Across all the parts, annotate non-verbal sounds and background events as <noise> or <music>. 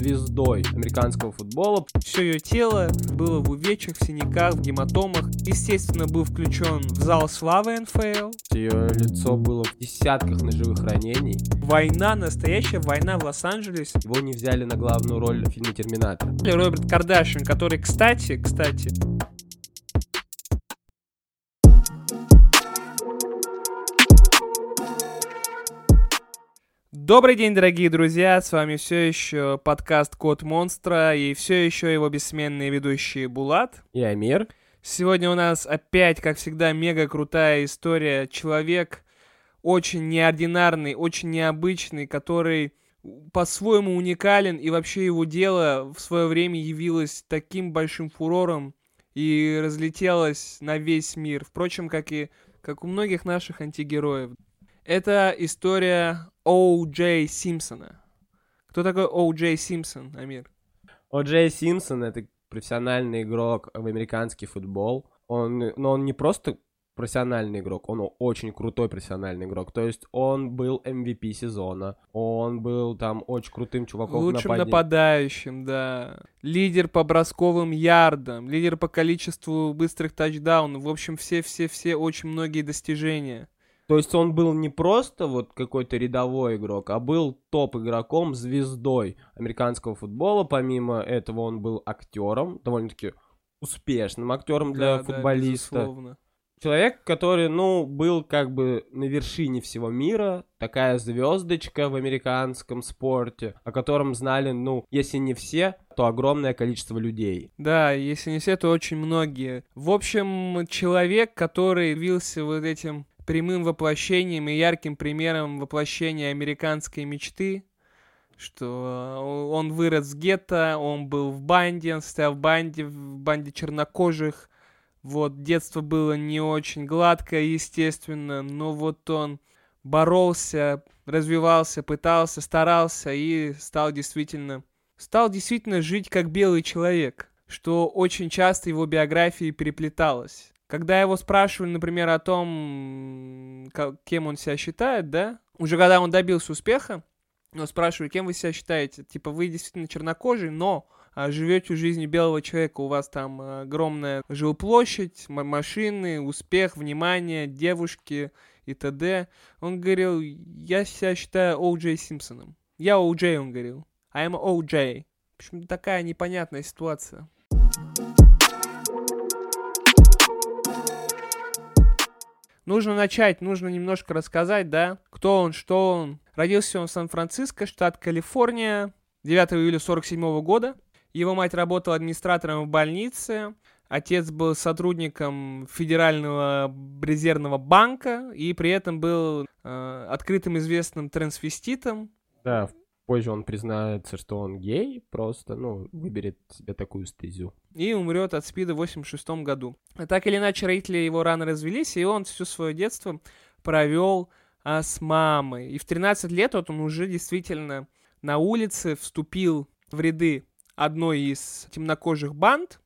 звездой американского футбола. Все ее тело было в увечьях, в синяках, в гематомах. Естественно, был включен в зал славы НФЛ. Ее лицо было в десятках ножевых ранений. Война, настоящая война в Лос-Анджелесе. Его не взяли на главную роль в фильме «Терминатор». Роберт Кардашин, который, кстати, кстати, Добрый день, дорогие друзья, с вами все еще подкаст Код Монстра и все еще его бессменные ведущие Булат и Амир. Сегодня у нас опять, как всегда, мега крутая история. Человек очень неординарный, очень необычный, который по-своему уникален, и вообще его дело в свое время явилось таким большим фурором и разлетелось на весь мир. Впрочем, как и как у многих наших антигероев. Это история Оу Джей Симпсона. Кто такой Оу Джей Симпсон, Амир? Оу Джей Симпсон — это профессиональный игрок в американский футбол. Он, но он не просто профессиональный игрок, он очень крутой профессиональный игрок. То есть он был MVP сезона, он был там очень крутым чуваком Лучшим нападения. нападающим, да. Лидер по бросковым ярдам, лидер по количеству быстрых тачдаунов. В общем, все-все-все очень многие достижения. То есть он был не просто вот какой-то рядовой игрок, а был топ-игроком, звездой американского футбола. Помимо этого он был актером, довольно-таки успешным актером для да, футболиста. Да, Человек, который, ну, был как бы на вершине всего мира, такая звездочка в американском спорте, о котором знали, ну, если не все, то огромное количество людей. Да, если не все, то очень многие. В общем, человек, который явился вот этим прямым воплощением и ярким примером воплощения американской мечты, что он вырос в гетто, он был в банде, он стоял в банде, в банде чернокожих, вот, детство было не очень гладкое, естественно, но вот он боролся, развивался, пытался, старался и стал действительно, стал действительно жить как белый человек, что очень часто его биографии переплеталось. Когда его спрашивали, например, о том, кем он себя считает, да, уже когда он добился успеха, его спрашивали, кем вы себя считаете. Типа, вы действительно чернокожий, но а, живете жизнью белого человека, у вас там огромная жилплощадь, машины, успех, внимание, девушки и т.д. Он говорил, я себя считаю Оу-Джей Симпсоном. Я Оу-Джей, он говорил. I'm Оу-Джей. В общем, такая непонятная ситуация. Нужно начать, нужно немножко рассказать, да, кто он, что он. Родился он в Сан-Франциско, штат Калифорния, 9 июля 47 года. Его мать работала администратором в больнице, отец был сотрудником Федерального резервного банка и при этом был э, открытым известным трансвеститом. Да, в позже он признается, что он гей, просто, ну, выберет себе такую стезю. И умрет от СПИДа в 86 году. Так или иначе, родители его рано развелись, и он всю свое детство провел а, с мамой. И в 13 лет вот он уже действительно на улице вступил в ряды одной из темнокожих банд,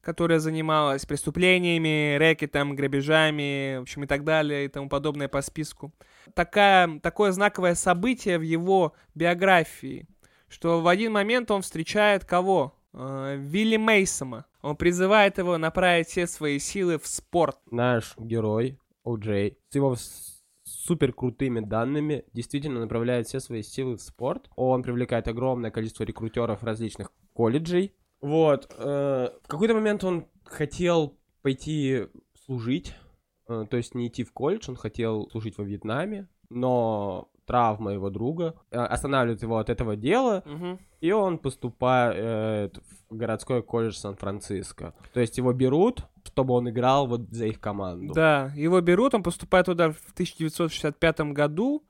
которая занималась преступлениями, рэкетом, грабежами, в общем, и так далее, и тому подобное по списку. Такая, такое знаковое событие в его биографии, что в один момент он встречает кого? Э, Вилли Мейсома. Он призывает его направить все свои силы в спорт. Наш герой, О'Джей, с его супер крутыми данными действительно направляет все свои силы в спорт. Он привлекает огромное количество рекрутеров различных колледжей, вот. Э, в какой-то момент он хотел пойти служить, э, то есть не идти в колледж, он хотел служить во Вьетнаме, но травма его друга э, останавливает его от этого дела, угу. и он поступает в городской колледж Сан-Франциско. То есть его берут, чтобы он играл вот за их команду. Да, его берут, он поступает туда в 1965 году,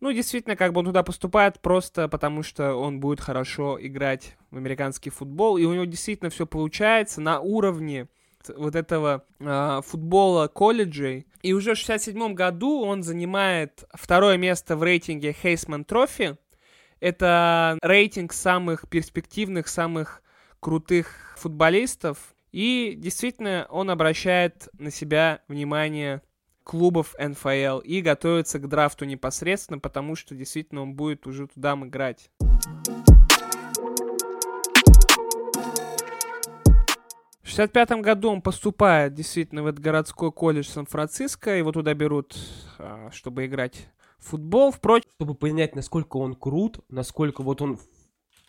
ну, действительно, как бы он туда поступает просто потому, что он будет хорошо играть в американский футбол, и у него действительно все получается на уровне вот этого э, футбола колледжей. И уже в 67 году он занимает второе место в рейтинге Хейсман Трофи. Это рейтинг самых перспективных, самых крутых футболистов. И действительно он обращает на себя внимание клубов НФЛ и готовится к драфту непосредственно, потому что действительно он будет уже туда играть. В 65 году он поступает действительно в этот городской колледж Сан-Франциско, его туда берут, а, чтобы играть в футбол. Впрочем, чтобы понять, насколько он крут, насколько вот он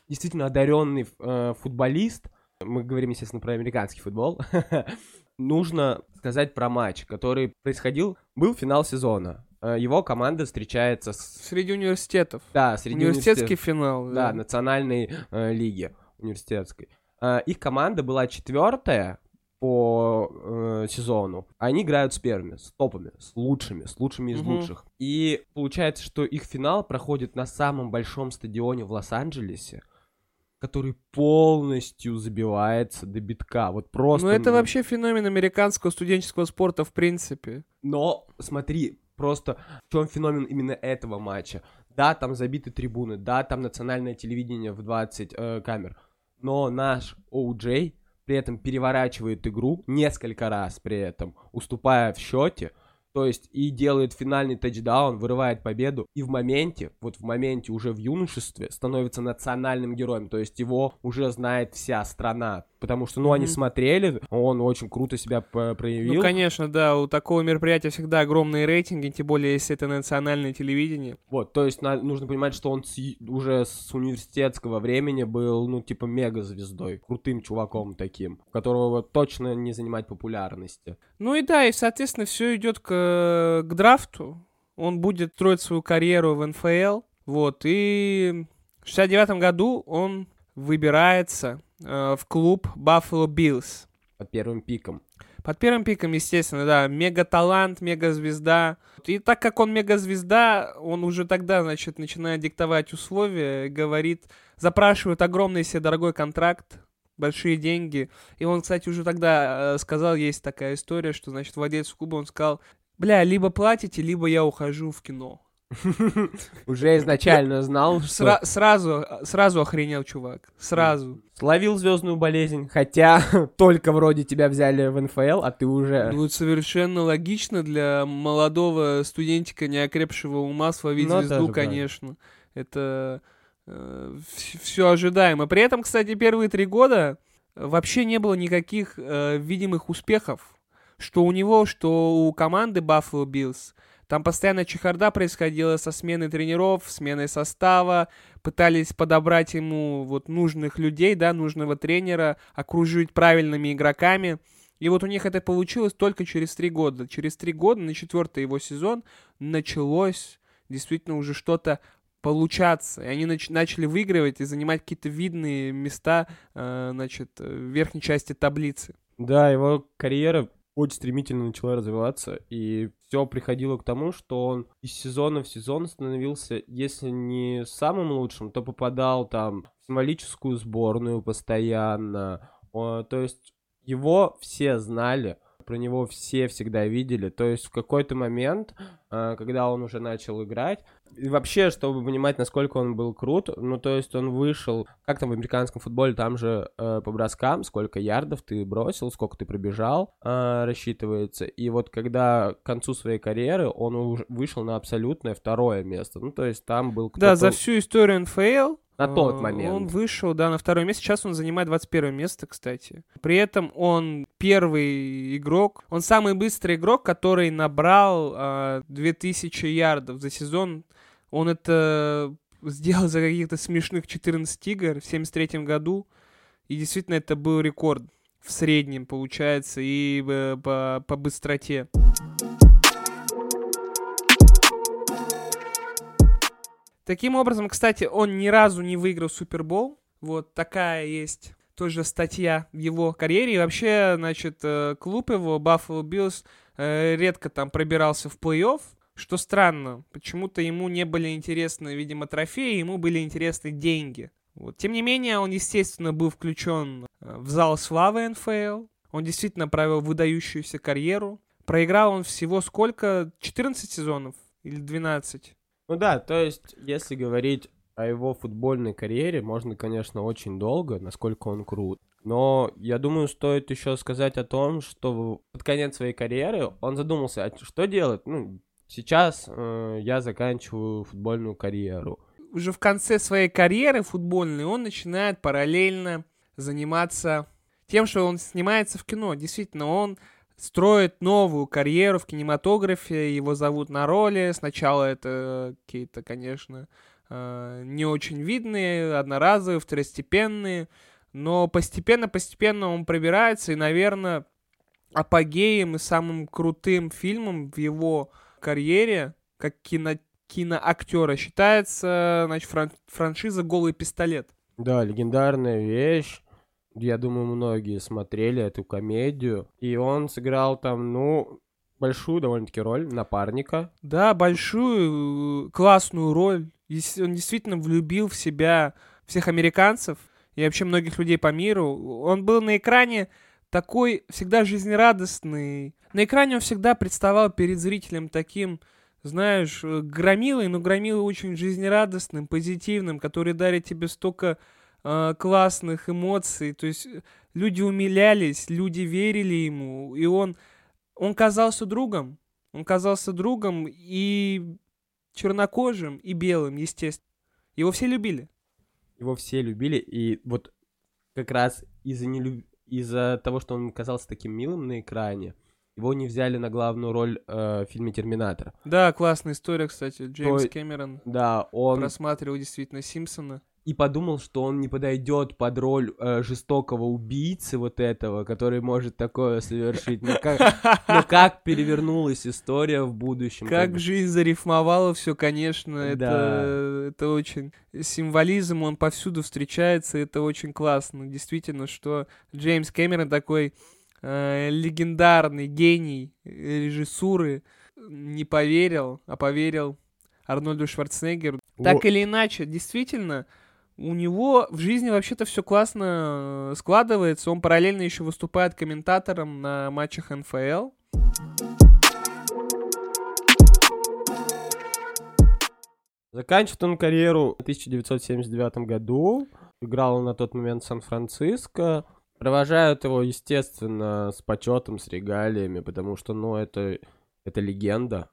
действительно одаренный э, футболист, мы говорим, естественно, про американский футбол, <laughs> нужно сказать про матч, который происходил, был финал сезона. Э, Его команда встречается с... среди университетов. Да, среди Университетский университетов. финал. Да, национальной э, лиги университетской. Э, их команда была четвертая по э, сезону. Они играют с первыми, с топами, с лучшими, с лучшими из Мгм. лучших. И получается, что их финал проходит на самом большом стадионе в Лос-Анджелесе, который полностью забивается до битка. Вот просто. Ну, это вообще феномен американского студенческого спорта в принципе. Но смотри, просто в чем феномен именно этого матча. Да, там забиты трибуны, да, там национальное телевидение в 20 э, камер. Но наш OJ при этом переворачивает игру несколько раз при этом, уступая в счете. То есть и делает финальный тачдаун, вырывает победу. И в моменте, вот в моменте уже в юношестве становится национальным героем. То есть его уже знает вся страна. Потому что, ну, они Мгм. смотрели, он очень круто себя проявил. Ну, конечно, да, у такого мероприятия всегда огромные рейтинги, тем более, если это национальное телевидение. Вот, то есть на- нужно понимать, что он с уже с университетского времени был, ну, типа, мега-звездой, крутым чуваком таким, которого точно не занимать популярности. Ну и да, и, соответственно, все идет к, к драфту. Он будет строить свою карьеру в НФЛ. Вот, и в 69 году он выбирается э, в клуб Buffalo Bills. Под первым пиком. Под первым пиком, естественно, да, мега-талант, мега-звезда. И так как он мега-звезда, он уже тогда, значит, начинает диктовать условия, говорит, запрашивает огромный себе дорогой контракт, большие деньги. И он, кстати, уже тогда э, сказал, есть такая история, что, значит, владелец клуба, он сказал, бля, либо платите, либо я ухожу в кино. Уже изначально знал, что сразу, сразу охренел чувак, сразу. словил звездную болезнь, хотя <laughs> только вроде тебя взяли в НФЛ, а ты уже... Ну, это совершенно логично для молодого студентика, неокрепшего ума словить Ну, звезду, конечно. Это все ожидаемо. При этом, кстати, первые три года вообще не было никаких э, видимых успехов. Что у него, что у команды Buffalo Bills. Там постоянно чехарда происходила со сменой тренеров, сменой состава. Пытались подобрать ему вот нужных людей, да, нужного тренера, окружить правильными игроками. И вот у них это получилось только через три года. Через три года, на четвертый его сезон, началось действительно уже что-то получаться. И они нач- начали выигрывать и занимать какие-то видные места, э, значит, э, в верхней части таблицы. Да, его карьера очень стремительно начала развиваться, и все приходило к тому, что он из сезона в сезон становился, если не самым лучшим, то попадал там в символическую сборную постоянно. То есть его все знали, про него все всегда видели. То есть в какой-то момент, э, когда он уже начал играть, и вообще, чтобы понимать, насколько он был крут, ну, то есть он вышел, как там в американском футболе, там же э, по броскам, сколько ярдов ты бросил, сколько ты пробежал, э, рассчитывается. И вот когда к концу своей карьеры он уже вышел на абсолютное второе место. Ну, то есть там был кто-то... Да, за всю историю НФЛ На тот э, момент. Он вышел, да, на второе место. Сейчас он занимает 21 место, кстати. При этом он первый игрок, он самый быстрый игрок, который набрал э, 2000 ярдов за сезон. Он это сделал за каких-то смешных 14 игр в 73 году. И действительно это был рекорд в среднем, получается, и э, по, по быстроте. Таким образом, кстати, он ни разу не выиграл Супербол. Вот такая есть тоже статья в его карьере. И вообще, значит, э, клуб его, Buffalo Bills, э, редко там пробирался в плей-офф. Что странно, почему-то ему не были интересны, видимо, трофеи, ему были интересны деньги. Вот. Тем не менее, он, естественно, был включен э, в зал славы НФЛ. Он действительно провел выдающуюся карьеру. Проиграл он всего сколько? 14 сезонов или 12? Ну да, то есть, если говорить о его футбольной карьере, можно, конечно, очень долго, насколько он крут. Но я думаю, стоит еще сказать о том, что под конец своей карьеры он задумался, а что делать? Ну, сейчас э, я заканчиваю футбольную карьеру. Уже в конце своей карьеры футбольной он начинает параллельно заниматься тем, что он снимается в кино. Действительно, он строит новую карьеру в кинематографе, его зовут на роли. Сначала это какие-то, конечно, э, не очень видные, одноразовые, второстепенные, но постепенно-постепенно он пробирается, и, наверное, апогеем и самым крутым фильмом в его карьере, как кино киноактера, считается значит, фран франшиза «Голый пистолет». Да, легендарная вещь. Я думаю, многие смотрели эту комедию. И он сыграл там, ну, большую довольно-таки роль напарника. Да, большую, э, классную роль. Он действительно влюбил в себя всех американцев и вообще многих людей по миру. Он был на экране такой всегда жизнерадостный. На экране он всегда представал перед зрителем таким знаешь, э, громилой, но громилой очень жизнерадостным, позитивным, который дарит тебе столько э, классных эмоций. То есть э, люди умилялись, люди верили ему, и он, он казался другом. Он казался другом и чернокожим, и белым, естественно. Его все любили. Его все любили, и вот как раз из-за нелюб... из-за того, что он казался таким милым на экране, его не взяли на главную роль э, в фильме «Терминатор». Да, классная история, кстати. Джеймс То- Кэмерон Да, он просматривал действительно Симпсона. И подумал, что он не подойдет под роль э, жестокого убийцы вот этого, который может такое совершить. Но как, но как <laughs> перевернулась история в будущем. Как бы. жизнь зарифмовала все, конечно, это, Да. это очень... Символизм, он повсюду встречается, это очень классно. Действительно, что Джеймс Кэмерон такой э, легендарный гений режиссуры не поверил, а поверил Арнольду Шварценеггеру. Так или иначе, действительно, у него в жизни вообще-то все классно э, складывается. Он параллельно еще выступает комментатором на матчах НФЛ. Заканчивает он карьеру в 1979 году. Играл он на тот момент в Сан-Франциско. Провожают его, естественно, с почетом, с регалиями, потому что, ну, это, это легенда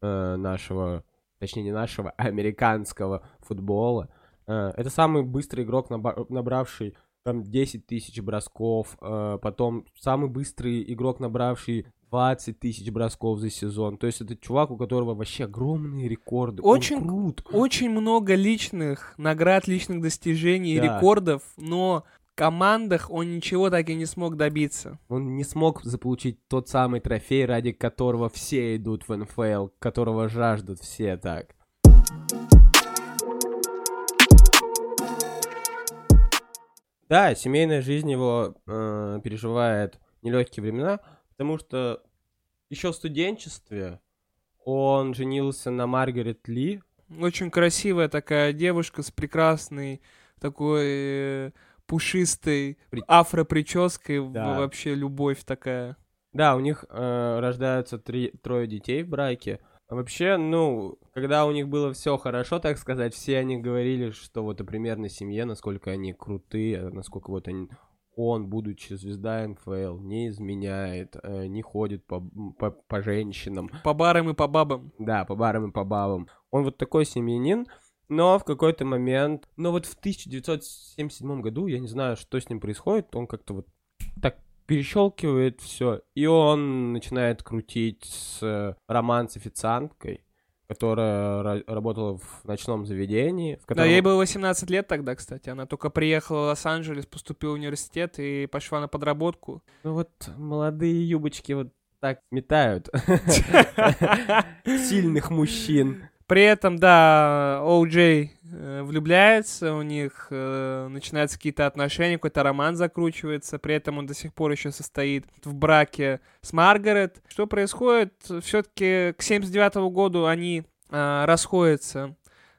э, нашего, точнее, не нашего, а американского футбола. Э, это самый быстрый игрок, набравший там 10 тысяч бросков. э, потом самый быстрый игрок, набравший 20 тысяч бросков за сезон. То есть это чувак, у которого вообще огромные рекорды. Он Очень крут. Очень много личных наград, личных достижений и Да. рекордов, но в командах он ничего так и не смог добиться. Он не смог заполучить тот самый трофей, ради которого все идут в НФЛ, которого жаждут все так. Да, семейная жизнь его э, переживает нелегкие времена, потому что еще в студенчестве он женился на Маргарет Ли. Очень красивая такая девушка с прекрасной такой э, пушистой При- афро-прической, Да. вообще любовь такая. Да, у них э, рождаются три, трое детей в браке. А Вообще, ну, когда у них было все хорошо, так сказать, все они говорили, что вот о примерной семье, насколько они крутые, насколько вот они, он, будучи звезда НФЛ, не изменяет, э, не ходит по, по, по женщинам, По барам и по бабам. да, по барам и по бабам. Он вот такой семьянин, но в какой-то момент, но вот в 1977 году, я не знаю, что с ним происходит, он как-то вот так перещелкивает все, и он начинает крутить с э, роман с официанткой, которая ра- работала в ночном заведении, в Да, котором... ей было 18 лет тогда, кстати. Она только приехала в Лос-Анджелес, поступила в университет и пошла на подработку. Ну вот молодые юбочки вот так метают <laughs> сильных мужчин. При этом, да, Оу-Джей э, влюбляется, у них э, начинаются какие-то отношения, какой-то роман закручивается, при этом он до сих пор еще состоит в браке с Маргарет. Что происходит? Все-таки к 79 году они э, расходятся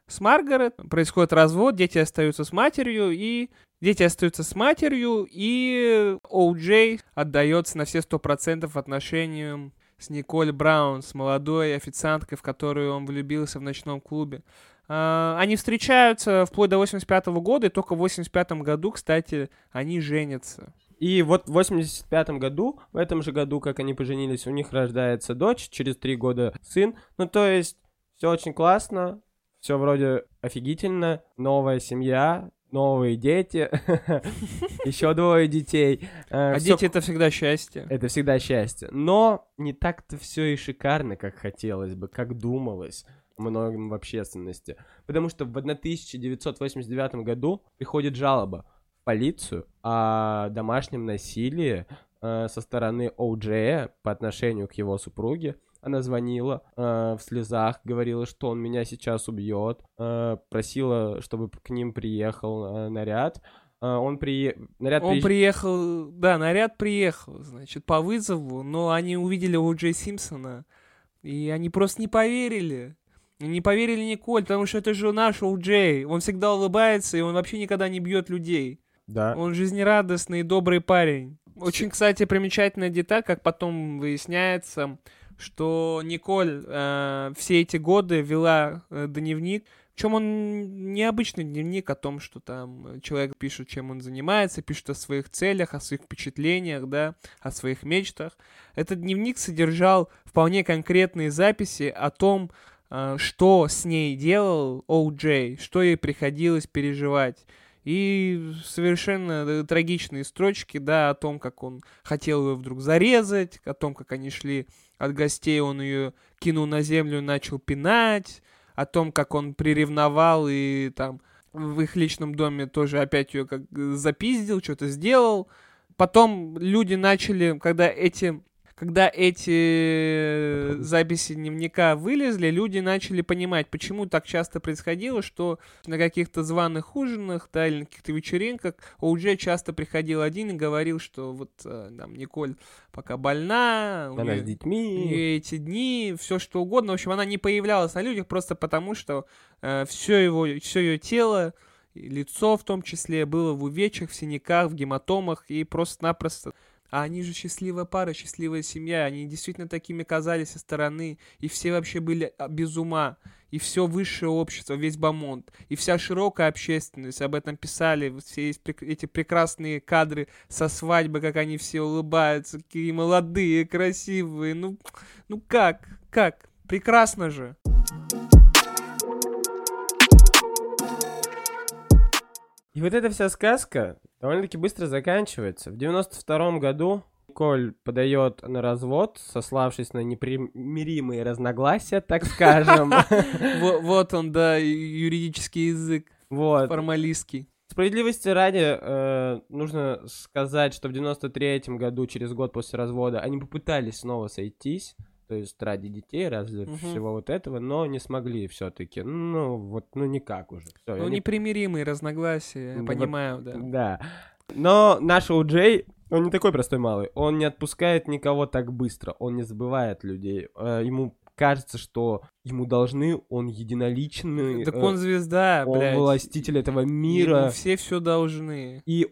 с Маргарет, происходит развод, дети остаются с матерью, и дети остаются с матерью, и Оу-Джей отдается на все 100% отношениям с Николь Браун, с молодой официанткой, в которую он влюбился в ночном клубе. А, Они встречаются вплоть до 85 года, и только в 85 году, кстати, они женятся. И вот в 85 году, в этом же году, как они поженились, у них рождается дочь, через три года сын. Ну, то есть, все очень классно, все вроде офигительно, новая семья, новые дети, <laughs> еще двое детей. Э, А дети это всегда счастье. это всегда счастье. Но не так-то все и шикарно, как хотелось бы, как думалось многим в общественности. Потому что в 1989 году приходит жалоба в полицию о домашнем насилии э, со стороны О'Джея по отношению к его супруге. Она звонила э, в слезах, говорила, что он меня сейчас убьет, э, просила, чтобы к ним приехал э, наряд. Э, он прие... наряд Он приезж- приехал, да, наряд приехал, значит, по вызову, но они увидели у Джей Симпсона, и они просто не поверили. Не поверили Николь, потому что это же наш Джей. Он всегда улыбается, и он вообще никогда не бьет людей. Да. Он жизнерадостный и добрый парень. Очень, кстати, примечательная деталь, как потом выясняется, что Николь э, все эти годы вела э, дневник. Причем он необычный дневник о том, что там человек пишет, чем он занимается, пишет о своих целях, о своих впечатлениях, да, о своих мечтах. Этот дневник содержал вполне конкретные записи о том, э, что с ней делал О'Джей, что ей приходилось переживать. И совершенно трагичные строчки, да, о том, как он хотел ее вдруг зарезать, о том, как они шли от гостей, он ее кинул на землю начал пинать, о том, как он приревновал и там в их личном доме тоже опять ее как э, запиздил, что-то сделал. Потом люди начали, когда эти когда эти записи дневника вылезли, люди начали понимать, почему так часто происходило, что на каких-то званых ужинах, да, или на каких-то вечеринках О'Джей часто приходил один и говорил, что вот э, там Николь пока больна, у Она с детьми. и эти дни, все что угодно. В общем, она не появлялась на людях просто потому, что все его, все ее тело, лицо в том числе, было в увечьях, в синяках, в гематомах, и просто-напросто. А они же счастливая пара, счастливая семья. Они действительно такими казались со стороны. И все вообще были а, без ума. И все высшее общество, весь Бамонт. И вся широкая общественность об этом писали. Все эти прекрасные кадры со свадьбы, как они все улыбаются. Какие молодые, красивые. Ну, ну как? Как? Прекрасно же. И вот эта вся сказка довольно-таки быстро заканчивается. В 92 году Коль подает на развод, сославшись на непримиримые разногласия, так <laughs> скажем. Во- Вот он, да, юридический язык, Вот. формалистский. Справедливости ради, э, нужно сказать, что в 93 году, через год после развода, они попытались снова сойтись, то есть ради детей, ради Мгм. всего вот этого, но не смогли все-таки. Ну, вот, ну никак уже. Всё, Ну, непримиримые разногласия, я Ну, понимаю, да. Да. Но наш Джей, он не такой простой малый. Он не отпускает никого так быстро. Он не забывает людей. Э, Ему кажется, что ему должны, он единоличный. Так э, он звезда, он блядь. властитель этого Ему мира. все все должны. И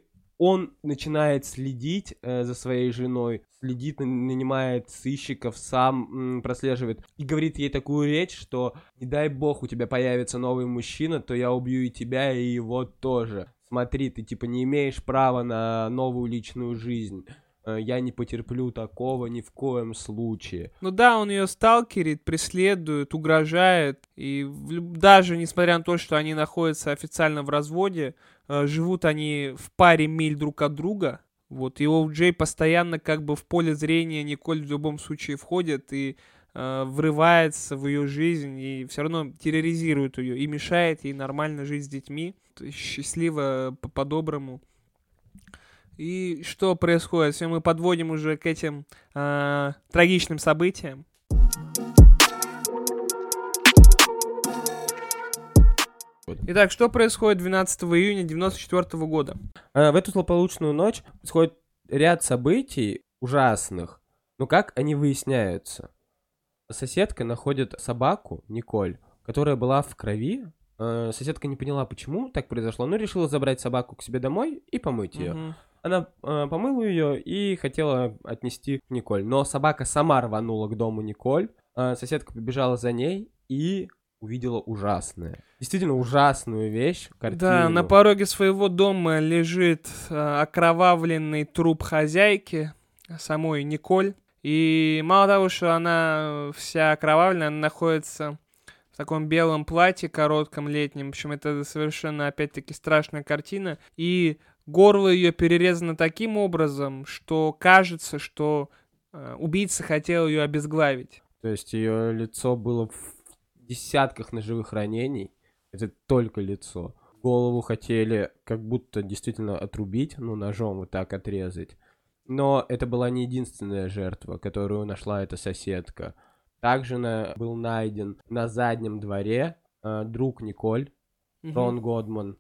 он начинает следить э, за своей женой, следит, на- нанимает сыщиков, сам м, прослеживает. И говорит ей такую речь, что не дай бог у тебя появится новый мужчина, то я убью и тебя, и его тоже. Смотри, ты типа не имеешь права на новую личную жизнь. Э, Я не потерплю такого ни в коем случае. Ну да, он ее сталкерит, преследует, угрожает. И даже несмотря на то, что они находятся официально в разводе, э, живут они в паре миль друг от друга. Вот, и Джей постоянно как бы в поле зрения Николь в любом случае входит и э, врывается в ее жизнь и все равно терроризирует ее и мешает ей нормально жить с детьми, счастливо по- по-доброму. И что происходит? Все мы подводим уже к этим э, трагичным событиям. Итак, что происходит 12 июня 94 года? А, В эту злополучную ночь происходит ряд событий ужасных. Но как они выясняются? Соседка находит собаку, Николь, которая была в крови. Э, Соседка не поняла, почему так произошло, но решила забрать собаку к себе домой и помыть ее. Она э, помыла ее и хотела отнести к Николь. Но собака сама рванула к дому Николь. Э, соседка побежала за ней и увидела ужасное. Действительно ужасную вещь, картину. Да, на пороге своего дома лежит э, окровавленный труп хозяйки, самой Николь. И мало того, что она вся окровавленная, она находится в таком белом платье коротком летнем. В общем, это совершенно, опять-таки, страшная картина. И горло ее перерезано таким образом, что кажется, что э, убийца хотел ее обезглавить. То есть ее лицо было в десятках ножевых ранений. Это только лицо. Голову хотели как будто действительно отрубить, ну, ножом вот так отрезать. Но это была не единственная жертва, которую нашла эта соседка. Также на, был найден на заднем дворе э, друг Николь, угу. Рон Годман.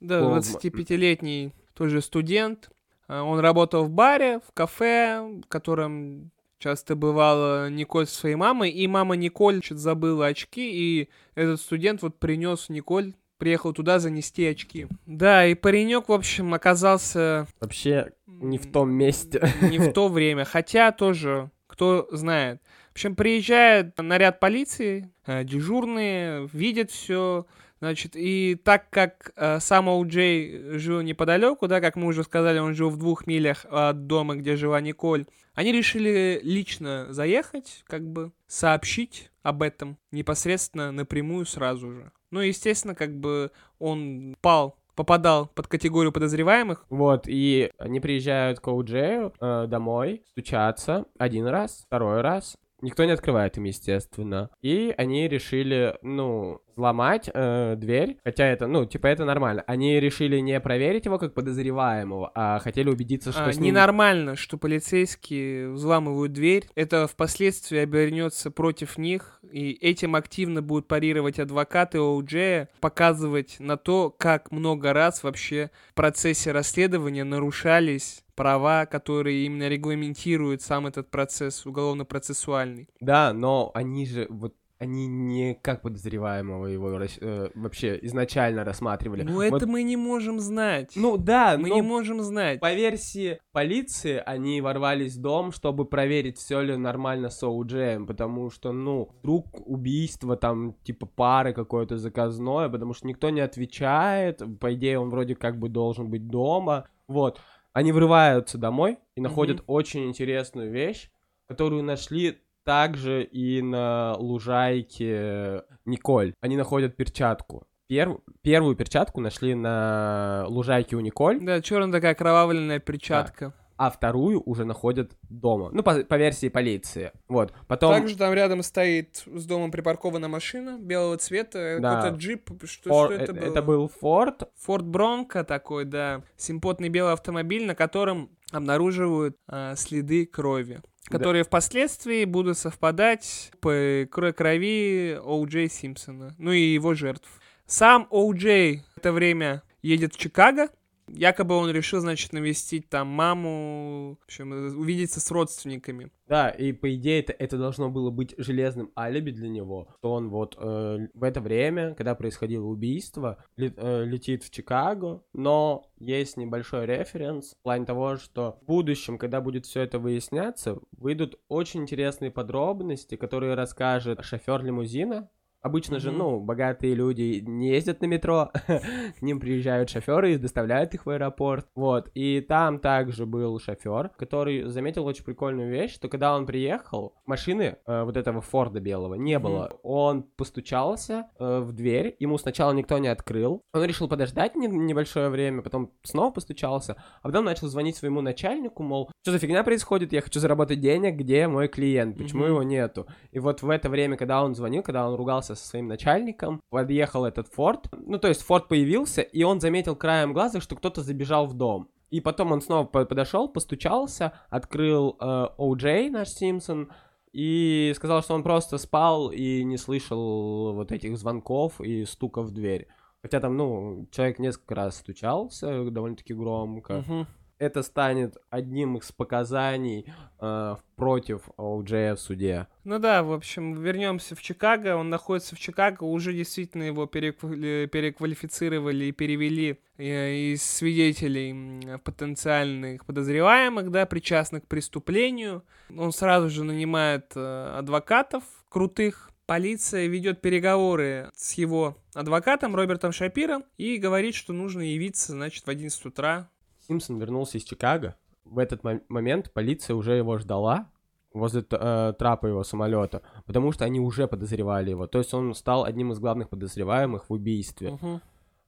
Да, 25-летний тоже студент. А, он работал в баре, в кафе, в котором часто бывала Николь со своей мамой, и мама Николь что-то забыла очки, и этот студент вот принес Николь приехал туда занести очки. Да, и паренек, в общем, оказался... Вообще не в том месте. Не в то время. Хотя тоже, кто знает. В общем, приезжает наряд полиции, э, дежурные, видят все, Значит, и так как э, сам О'Джей жил неподалеку, да, как мы уже сказали, он жил в двух милях от дома, где жила Николь, они решили лично заехать, как бы сообщить об этом непосредственно напрямую сразу же. Ну, естественно, как бы он пал попадал под категорию подозреваемых. Вот, и они приезжают к Оуджею э, домой, стучатся один раз, второй раз, Никто не открывает им, естественно. И они решили, ну, взломать э, дверь, хотя это, ну, типа, это нормально. Они решили не проверить его как подозреваемого, а хотели убедиться, что а, с ним... Ненормально, что полицейские взламывают дверь. Это впоследствии обернется против них, и этим активно будут парировать адвокаты ОУДЖ, показывать на то, как много раз вообще в процессе расследования нарушались права, которые именно регламентируют сам этот процесс уголовно-процессуальный. Да, но они же вот они не как подозреваемого его э, вообще изначально рассматривали. Ну, вот... это мы не можем знать. Ну, да, Мы не можем знать. По версии полиции, они ворвались в дом, чтобы проверить, все ли нормально с Оуджеем, потому что, ну, вдруг убийство там, типа, пары какое-то заказное, потому что никто не отвечает, по идее, он вроде как бы должен быть дома, вот. Они врываются домой и находят mm-hmm. очень интересную вещь, которую нашли также и на лужайке Николь. Они находят перчатку. Перв... Первую перчатку нашли на лужайке у Николь. Да, черная такая кровавленная перчатка. Да а вторую уже находят дома. Ну, по, по версии полиции. Вот. Потом... Также там рядом стоит с домом припаркована машина белого цвета, да. какой-то джип. Что, Фор... что это, это было? Это был Форд. Форд Бронко такой, да. Симпотный белый автомобиль, на котором обнаруживают а, следы крови которые да. впоследствии будут совпадать по крови Оу-Джей Симпсона, ну и его жертв. Сам Оу-Джей в это время едет в Чикаго, Якобы он решил, значит, навестить там маму, в общем, увидеться с родственниками. Да, и по идее это, это должно было быть железным алиби для него, что он вот э, в это время, когда происходило убийство, лет, э, летит в Чикаго, но есть небольшой референс в плане того, что в будущем, когда будет все это выясняться, выйдут очень интересные подробности, которые расскажет шофер лимузина, Обычно mm-hmm. же, ну, богатые люди не ездят на метро, <laughs> к ним приезжают шоферы и доставляют их в аэропорт. Вот. И там также был шофер, который заметил очень прикольную вещь, что когда он приехал, машины э, вот этого Форда белого не mm-hmm. было. Он постучался э, в дверь, ему сначала никто не открыл. Он решил подождать не- небольшое время, потом снова постучался, а потом начал звонить своему начальнику, мол, что за фигня происходит, я хочу заработать денег, где мой клиент, почему mm-hmm. его нету? И вот в это время, когда он звонил, когда он ругался со своим начальником, подъехал этот Форд, ну, то есть Форд появился, и он заметил краем глаза, что кто-то забежал в дом. И потом он снова подошел, постучался, открыл э, О'Джей, наш Симпсон, и сказал, что он просто спал и не слышал вот этих звонков и стука в дверь. Хотя там, ну, человек несколько раз стучался довольно-таки громко. Uh-huh это станет одним из показаний э, против OJ в суде. Ну да, в общем, вернемся в Чикаго. Он находится в Чикаго, уже действительно его переквали- переквалифицировали и перевели э, из свидетелей потенциальных подозреваемых, да, причастных к преступлению. Он сразу же нанимает э, адвокатов крутых, полиция ведет переговоры с его адвокатом Робертом Шапиром и говорит, что нужно явиться, значит, в 11 утра Симпсон вернулся из Чикаго. В этот момент полиция уже его ждала. возле э, трапа его самолета, потому что они уже подозревали его. То есть он стал одним из главных подозреваемых в убийстве.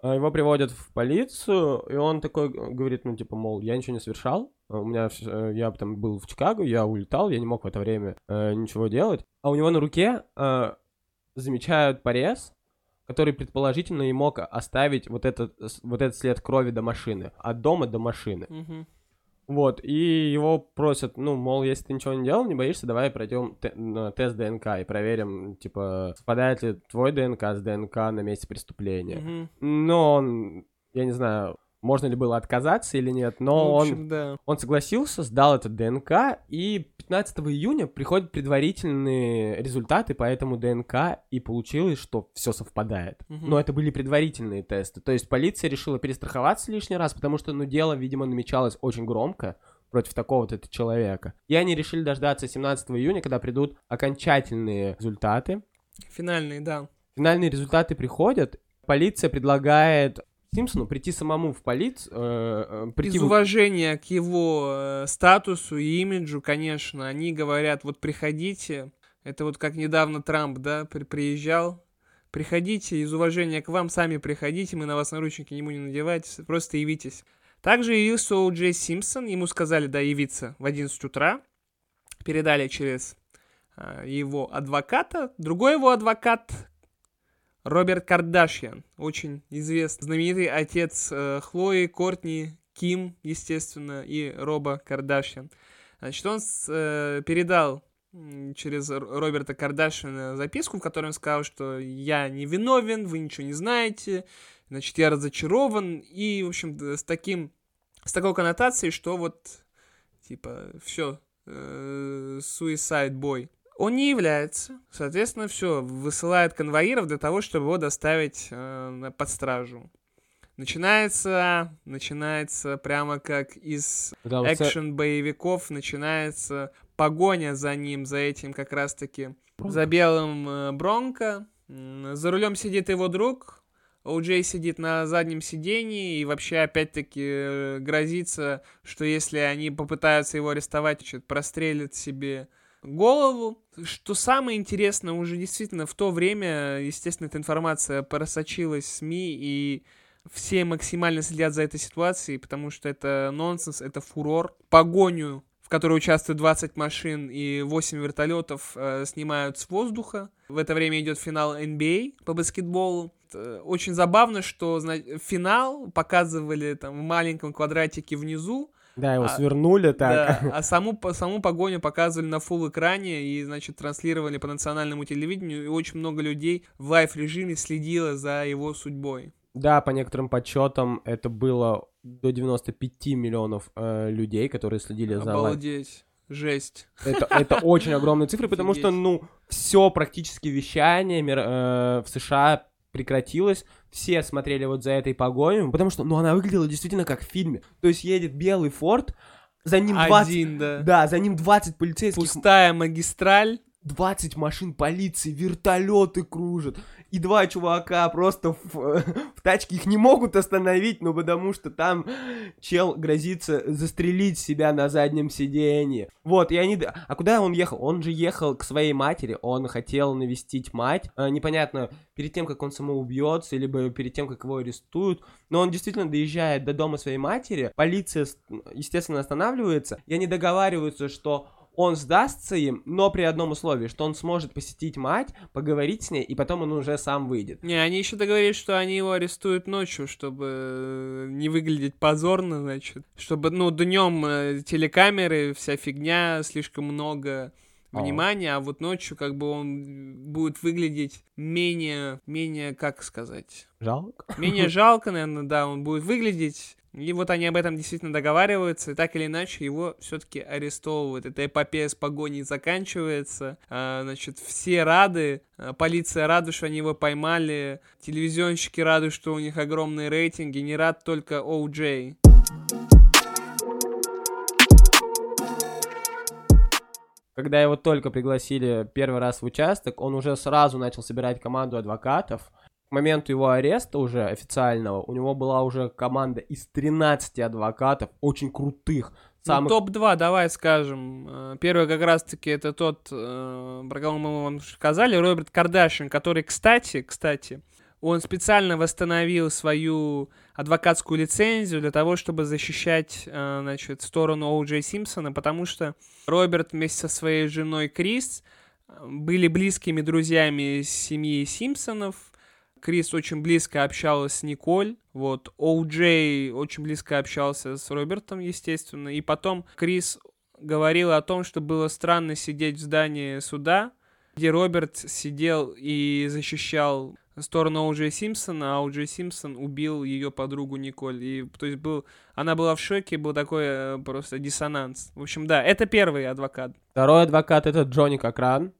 А Его приводят в полицию, и он такой говорит, ну, типа, мол, я ничего не совершал, а у меня, э, я там был в Чикаго, я улетал, я не мог в это время э, ничего делать. А у него на руке э, замечают порез, который предположительно и мог оставить вот этот, вот этот след крови до машины, от дома до машины. Мгм. Вот, и его просят, ну, мол, если ты ничего не делал, не боишься, давай пройдем те- тест ДНК и проверим, типа, совпадает ли твой ДНК с ДНК на месте преступления. Мгм. Но он, я не знаю, можно ли было отказаться или нет, но Ну, в он, общем, да. он согласился, сдал этот ДНК, и 15 июня приходят предварительные результаты по этому ДНК, и получилось, что все совпадает. Мгм. Но это были предварительные тесты. То есть полиция решила перестраховаться лишний раз, потому что, ну, дело, видимо, намечалось очень громко против такого-то человека. И они решили дождаться 17 июня, когда придут окончательные результаты. Финальный, да. Финальные результаты приходят. Полиция предлагает Симпсону прийти самому в полицию. Э, э, прийти Из в- уважения к его э, статусу и имиджу, конечно, они говорят, вот приходите. Это вот как недавно Трамп, да, при- приезжал. Приходите, из уважения к вам, сами приходите, мы на вас наручники не будем надевать, просто явитесь. Также явился О. Джей Симпсон, ему сказали, да, явиться в 11 утра. Передали через э, его адвоката. Другой его адвокат, Роберт Кардашьян, очень известный, знаменитый отец э, Хлои, Кортни, Ким, естественно, и Роба Кардашьян. Значит, он с- э, передал через Роберта Кардашьяна записку, в которой он сказал, что я не виновен, вы ничего не знаете, значит, я разочарован, и, в общем, с таким, с такой коннотацией, что вот, типа, все, suicide boy. Он не является, соответственно, все, высылает конвоиров для того, чтобы его доставить э, под стражу. Начинается, начинается прямо как из экшен-боевиков, начинается погоня за ним, за этим как раз-таки, за белым э, Бронко. За рулем сидит его друг, О'Джей сидит на заднем сидении и вообще опять-таки э, грозится, что если они попытаются его арестовать, значит, прострелят себе голову. Что самое интересное, уже действительно в то время, естественно, эта информация просочилась в СМИ, и все максимально следят за этой ситуацией, потому что это нонсенс, это фурор. Погоню, в которой участвуют 20 машин и 8 вертолетов, э, снимают с воздуха. В это время идет финал NBA по баскетболу. Э, Очень забавно, что зна- финал показывали там в маленьком квадратике внизу, Да, его а, свернули так. да, <laughs> а саму, по- саму погоню показывали на full экране и, значит, транслировали по национальному телевидению, и очень много людей в live-режиме следило за его судьбой. Да, по некоторым подсчетам это было до 95 миллионов э, людей, которые следили за live. Обалдеть. Жесть. Это, это <laughs> очень огромные цифры, потому что, ну, все практически вещание мир- э, в США прекратилось, все смотрели вот за этой погоней, потому что, ну, она выглядела действительно как в фильме. То есть едет белый Ford, за ним 20... Один, да. Да, за ним 20 полицейских, Пустая магистраль. 20 машин полиции, вертолеты кружат, и два чувака просто в, в тачке их не могут остановить, ну потому что там чел грозится застрелить себя на заднем сиденье. Вот, и они... А куда он ехал? Он же ехал к своей матери, он хотел навестить мать. А, непонятно, перед тем, как он самоубьется, либо перед тем, как его арестуют. Но он действительно доезжает до дома своей матери, полиция, естественно, останавливается, и они договариваются, что он сдастся им, но при одном условии, что он сможет посетить мать, поговорить с ней, и потом он уже сам выйдет. Не, они еще договорились, что они его арестуют ночью, чтобы э, не выглядеть позорно, значит. Чтобы, ну, днем э, телекамеры, вся фигня, слишком много А. внимания, а вот ночью как бы он будет выглядеть менее, менее, как сказать, Жалко. менее <laughs> жалко, наверное, да, он будет выглядеть. И вот они об этом действительно договариваются, и так или иначе его все-таки арестовывают. Эта эпопея с погоней заканчивается. А, значит, все рады, а, полиция рада, что они его поймали, телевизионщики рады, что у них огромные рейтинги, не рад только О'Джей. Когда его только пригласили первый раз в участок, он уже сразу начал собирать команду адвокатов. Моменту его ареста уже официального у него была уже команда из 13 адвокатов, очень крутых, самых... Ну, топ-2, давай скажем. Э, Первый как раз-таки это тот, э, про кого мы вам сказали, Роберт Кардашин, который, кстати, кстати, он специально восстановил свою адвокатскую лицензию для того, чтобы защищать, э, значит, сторону Оу Симпсона, потому что Роберт вместе со своей женой Крис были близкими друзьями семьи Симпсонов, Крис очень близко общалась с Николь, вот, Оу Джей очень близко общался с Робертом, естественно, и потом Крис говорила о том, что было странно сидеть в здании суда, где Роберт сидел и защищал сторону Оу Джей Симпсона, а Оу Джей Симпсон убил ее подругу Николь. И, то есть был, она была в шоке, был такой э, просто диссонанс. В общем, да, это первый адвокат. Второй адвокат это Джонни Кокран.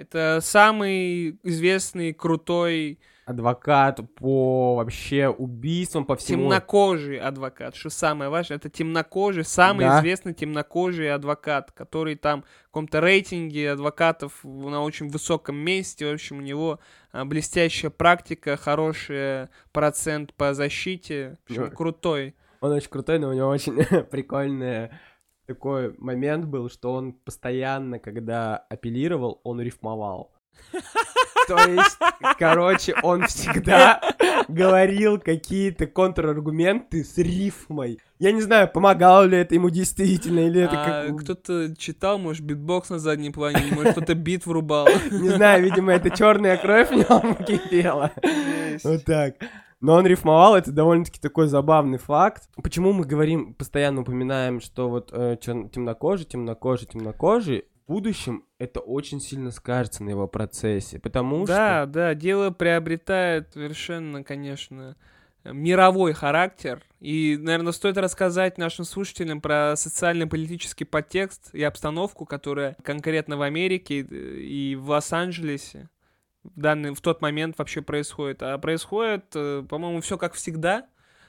Это самый известный, крутой адвокат по вообще убийствам по всему. Темнокожий адвокат, что самое важное, это темнокожий, самый да. известный темнокожий адвокат, который там в каком-то рейтинге адвокатов на очень высоком месте, в общем, у него а, блестящая практика, хороший процент по защите, в общем, крутой. Он очень крутой, но у него очень <laughs> прикольный такой момент был, что он постоянно, когда апеллировал, он рифмовал. То есть, короче, он всегда говорил какие-то контраргументы с рифмой. Я не знаю, помогало ли это ему действительно, или это а, как... Кто-то читал, может, битбокс на заднем плане, может, кто-то бит врубал. Не знаю, видимо, это черная кровь в нем кипела. Вот так. Но он рифмовал, это довольно-таки такой забавный факт. Почему мы говорим, постоянно упоминаем, что вот э, темнокожий, темнокожий, темнокожий, будущем это очень сильно скажется на его процессе, потому да, что... Да, да, дело приобретает совершенно, конечно, мировой характер. И, наверное, стоит рассказать нашим слушателям про социально-политический подтекст и обстановку, которая конкретно в Америке и в Лос-Анджелесе в, данный, в тот момент вообще происходит. А происходит, э, по-моему, все как всегда.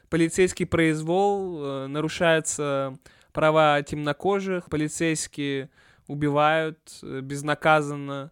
Полицейский произвол, э, нарушаются права темнокожих, полицейские убивают э, безнаказанно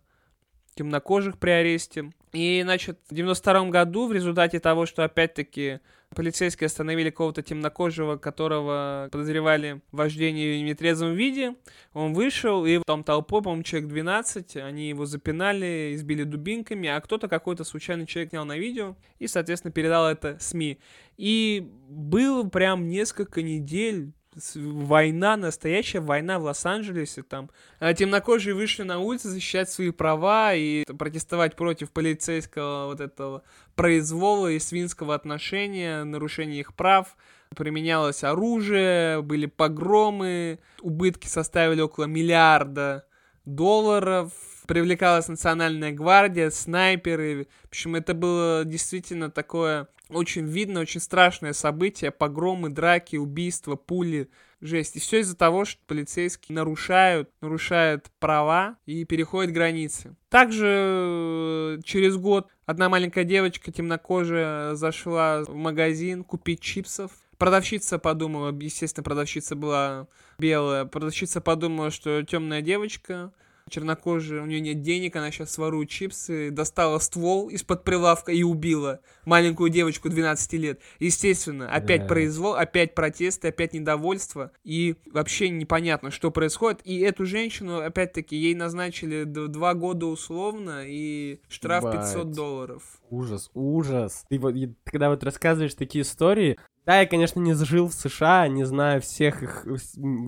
темнокожих при аресте. И, значит, в 92 году в результате того, что опять-таки полицейские остановили какого-то темнокожего, которого подозревали в вождении в нетрезвом виде, он вышел, и там толпой, по-моему, человек 12, они его запинали, избили дубинками, а кто-то, какой-то случайный человек снял на видео и, соответственно, передал это СМИ. И было прям несколько недель, война, настоящая война в Лос-Анджелесе, там а темнокожие вышли на улицы защищать свои права и протестовать против полицейского вот этого произвола и свинского отношения, нарушения их прав, применялось оружие, были погромы, убытки составили около миллиарда долларов, привлекалась национальная гвардия, снайперы. В общем, это было действительно такое очень видно, очень страшное событие, погромы, драки, убийства, пули, жесть. И все из-за того, что полицейские нарушают, нарушают права и переходят границы. Также э, через год одна маленькая девочка темнокожая зашла в магазин купить чипсов. Продавщица подумала, естественно, продавщица была белая, продавщица подумала, что темная девочка, чернокожая, у нее нет денег, она сейчас сворует чипсы, достала ствол из-под прилавка и убила маленькую девочку 12 лет. Естественно, опять yeah. произвол, опять протесты, опять недовольство, и вообще непонятно, что происходит. И эту женщину, опять-таки, ей назначили два года условно и штраф Бать. 500 долларов. Ужас, ужас. Ты вот, когда вот рассказываешь такие истории, да, я, конечно, не жил в США, не знаю всех их,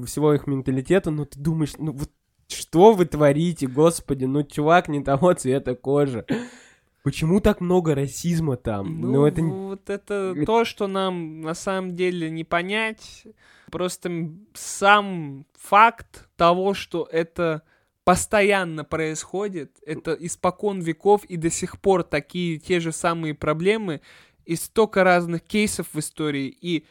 всего их менталитета, но ты думаешь, ну вот что вы творите, господи? Ну, чувак не того цвета кожи. Почему так много расизма там? Ну, ну это... вот это то, что нам на самом деле не понять. Просто сам факт того, что это постоянно происходит, это испокон веков и до сих пор такие те же самые проблемы, и столько разных кейсов в истории, и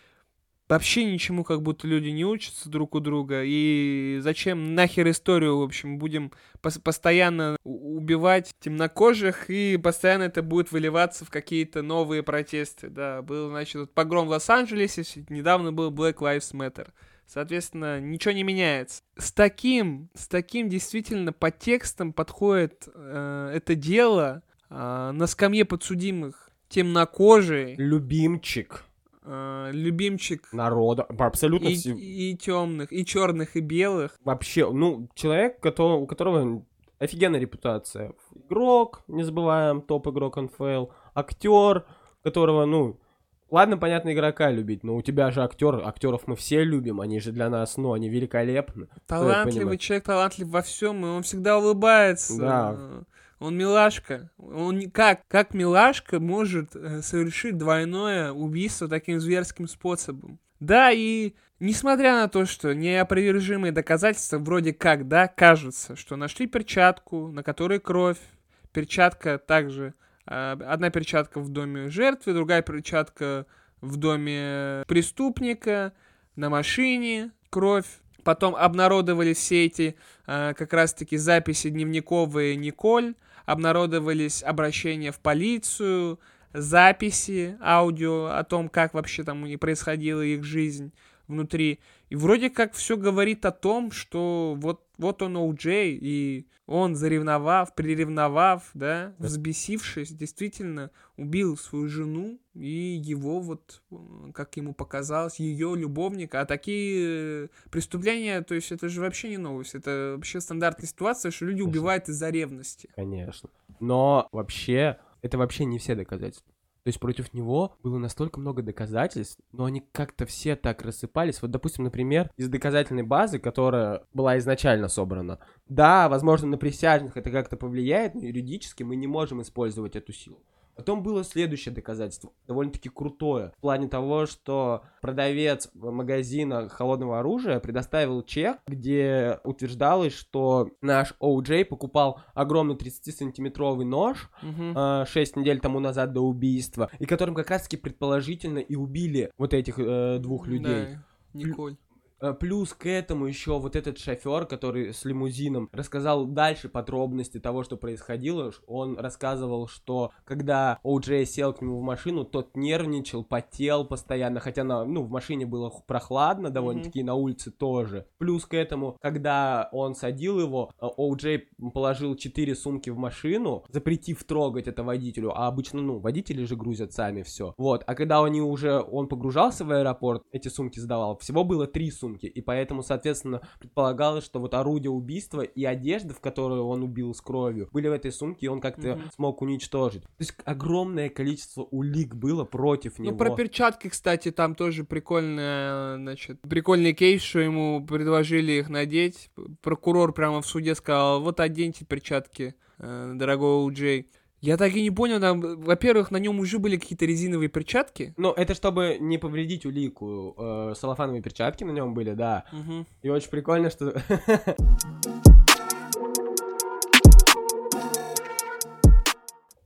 вообще ничему как будто люди не учатся друг у друга. И зачем нахер историю, в общем, будем пос- постоянно убивать темнокожих, и постоянно это будет выливаться в какие-то новые протесты. Да, был, значит, погром в Лос-Анджелесе, недавно был Black Lives Matter. Соответственно, ничего не меняется. С таким, с таким действительно подтекстом подходит э, это дело э, на скамье подсудимых темнокожий. Любимчик э, любимчик Народа, абсолютно и, все. и темных, и черных, и белых. Вообще, ну, человек, который, у которого офигенная репутация. Игрок, не забываем, топ-игрок НФЛ. Актер, которого, ну, ладно, понятно, игрока любить, но у тебя же актер, актеров мы все любим, они же для нас, ну, они великолепны. Талантливый человек, талантлив во всем, и он всегда улыбается. Да. Он милашка. Он как, как милашка может э, совершить двойное убийство таким зверским способом? Да, и несмотря на то, что неопровержимые доказательства вроде как, да, кажется, что нашли перчатку, на которой кровь, перчатка также, э, одна перчатка в доме жертвы, другая перчатка в доме преступника, на машине кровь. Потом обнародовались все эти э, как раз-таки записи дневниковые Николь, обнародовались обращения в полицию, записи аудио о том, как вообще там и происходила их жизнь внутри. И вроде как все говорит о том, что вот, вот он О'Джей, и он, заревновав, приревновав, да, взбесившись, действительно убил свою жену и его вот, как ему показалось, ее любовника. А такие э, преступления, то есть это же вообще не новость, это вообще стандартная ситуация, что люди убивают из-за ревности. Конечно. Но вообще, это вообще не все доказательства. То есть против него было настолько много доказательств, но они как-то все так рассыпались. Вот, допустим, например, из доказательной базы, которая была изначально собрана. Да, возможно, на присяжных это как-то повлияет, но юридически мы не можем использовать эту силу. Потом было следующее доказательство, довольно-таки крутое, в плане того, что продавец магазина холодного оружия предоставил чек, где утверждалось, что наш OJ покупал огромный 30-сантиметровый нож Мгм. 6 недель тому назад до убийства, и которым как раз-таки предположительно и убили вот этих э, двух людей. Да, Николь. Э, Плюс к этому еще вот этот шофер, который с лимузином, рассказал дальше подробности того, что происходило. Он рассказывал, что когда О'Джей сел к нему в машину, тот нервничал, потел постоянно, хотя на, ну, в машине было прохладно довольно-таки, и на улице тоже. Плюс к этому, когда он садил его, э, О'Джей положил четыре сумки в машину, запретив трогать это водителю, а обычно, ну, водители же грузят сами все. Вот, а когда они уже, он погружался в аэропорт, эти сумки сдавал, всего было три сумки, и поэтому, соответственно, предполагалось, что вот орудие убийства и одежда, в которую он убил с кровью, были в этой сумке, и он как-то Мгм. смог уничтожить. То есть огромное количество улик было против него. Ну, про перчатки, кстати, там тоже прикольная, значит, прикольный кейс, что ему предложили их надеть. Прокурор прямо в суде сказал, вот оденьте перчатки, э, дорогой Уджей. Я так и не понял, там, во-первых, на нем уже были какие-то резиновые перчатки. Ну, это чтобы не повредить улику. Э, салофановые перчатки на нем были, да. Мгм. И очень прикольно, что... <laughs>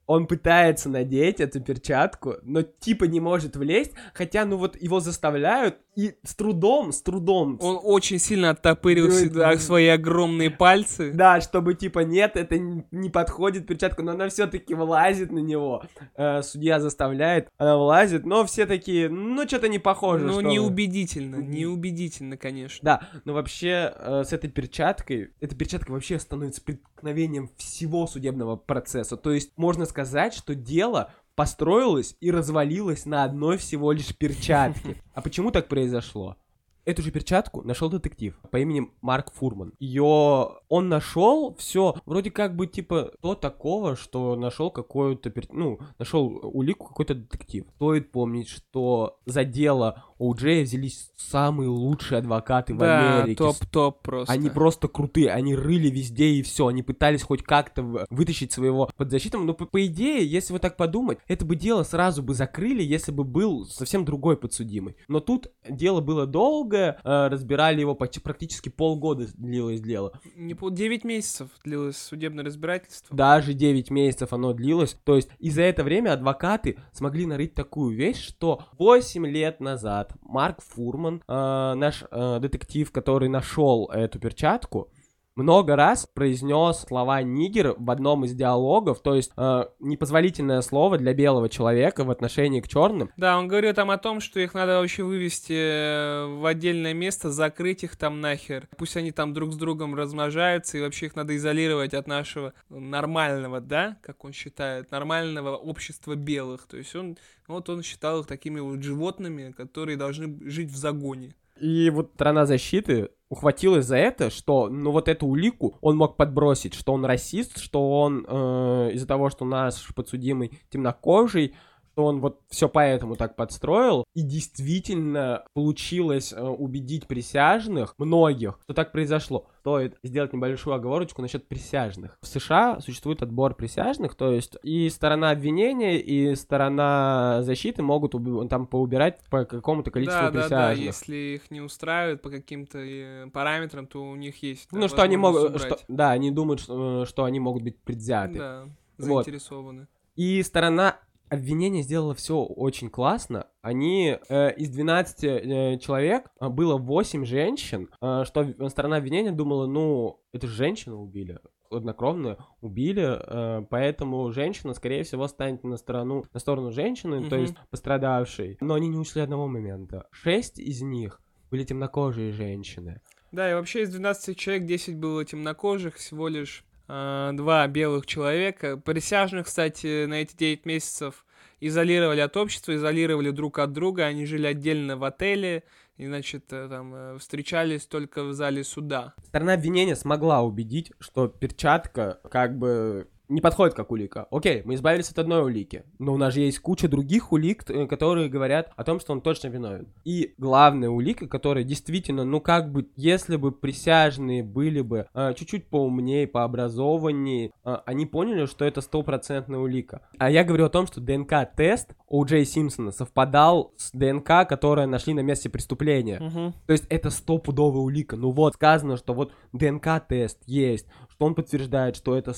Он пытается надеть эту перчатку, но типа не может влезть, хотя, ну вот его заставляют, и с трудом, с трудом. Он очень сильно оттопырил всегда да. свои огромные <laughs> пальцы. Да, чтобы типа нет, это не подходит перчатка, но она все-таки влазит на него. Э, судья заставляет, она влазит, но все такие, ну что-то не похоже. Ну, что вы». неубедительно, неубедительно, конечно. Да, но вообще э, с этой перчаткой, эта перчатка вообще становится преткновением всего судебного процесса. То есть можно сказать, что дело построилось и развалилось на одной всего лишь перчатке. <laughs> А почему так произошло? Эту же перчатку нашел детектив по имени Марк Фурман. Ее он нашел все вроде как бы типа то такого, что нашел какую-то пер- ну нашел улику какой-то детектив. Стоит помнить, что за дело О'Джея взялись самые лучшие адвокаты в Да, Америке. топ-топ просто. Они просто крутые, они рыли везде и все, они пытались хоть как-то в- вытащить своего подзащитного, но по, по идее, если вот так подумать, это бы дело сразу бы закрыли, если бы был совсем другой подсудимый. Но тут дело было долгое, э, разбирали его почти практически полгода длилось дело. Не пол- 9 месяцев длилось судебное разбирательство. Даже 9 месяцев оно длилось. То есть и за это время адвокаты смогли нарыть такую вещь, что 8 лет назад Марк Фурман, э, наш э, детектив, который нашел эту перчатку, много раз произнес слова нигер в одном из диалогов, то есть э, непозволительное слово для белого человека в отношении к черным. Да, он говорил там о том, что их надо вообще вывести э, в отдельное место, закрыть их там нахер. Пусть они там друг с другом размножаются, и вообще их надо изолировать от нашего нормального, да, как он считает, нормального общества белых. То есть он, вот он считал их такими вот животными, которые должны жить в загоне. И вот страна защиты ухватилась за это, что, ну, вот эту улику он мог подбросить, что он расист, что он э, из-за того, что наш подсудимый темнокожий, что он вот все поэтому так подстроил. И действительно получилось э, убедить присяжных, многих, что так произошло. Стоит сделать небольшую оговорочку насчет присяжных. В США существует отбор присяжных, то есть и сторона обвинения, и сторона защиты могут уби- там поубирать по какому-то количеству да, присяжных. Да, да, если их не устраивают по каким-то э, параметрам, то у них есть. Да, ну, что они могут, что, да, они думают, что, э, что они могут быть предвзяты. Да, Вот. заинтересованы. И сторона обвинения сделала все очень классно. Они э, из 12 э, человек э, было 8 женщин, э, что сторона обвинения думала, ну, это же женщину убили, хладнокровно убили, э, поэтому женщина, скорее всего, станет на сторону, на сторону женщины, то Мгм. есть пострадавшей. Но они не учли одного момента. Шесть из них были темнокожие женщины. Да, и вообще из 12 человек 10 было темнокожих, всего лишь а, два белых человека. Присяжных, кстати, на эти 9 месяцев изолировали от общества, изолировали друг от друга, они жили отдельно в отеле, и, значит, э, там э, встречались только в зале суда. Сторона обвинения смогла убедить, что перчатка как бы не подходит как улика. Окей, мы избавились от одной улики, но у нас же есть куча других улик, э, которые говорят о том, что он точно виновен. И главная улика, которая действительно, ну как бы, если бы присяжные были бы э, чуть-чуть поумнее, пообразованнее, э, они поняли, что это стопроцентная улика. А я говорю о том, что ДНК-тест у Джей Симпсона совпадал с ДНК, которое нашли на месте преступления. То есть это стопудовая улика. Ну вот, сказано, что вот ДНК-тест есть, что он подтверждает, что это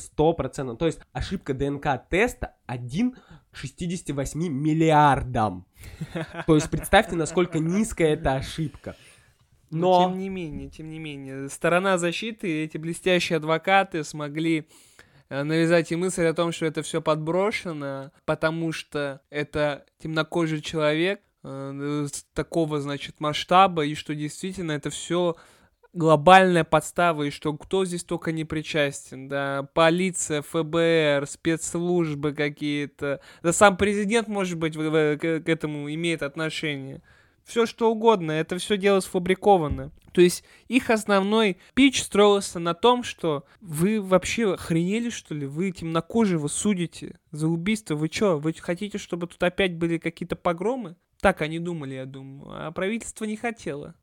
100%. То есть ошибка ДНК-теста 1 к 68 миллиардам. То есть представьте, насколько низкая эта ошибка. Но... Но... тем не менее, тем не менее, сторона защиты, эти блестящие адвокаты смогли э, навязать и мысль о том, что это все подброшено, потому что это темнокожий человек э, такого, значит, масштаба, и что действительно это все глобальная подстава, и что кто здесь только не причастен, да, полиция, ФБР, спецслужбы какие-то, да сам президент, может быть, к этому имеет отношение. Все что угодно, это все дело сфабриковано. То есть их основной пич строился на том, что вы вообще охренели, что ли? Вы темнокожего судите за убийство. Вы что, вы хотите, чтобы тут опять были какие-то погромы? Так они думали, я думаю. А правительство не хотело.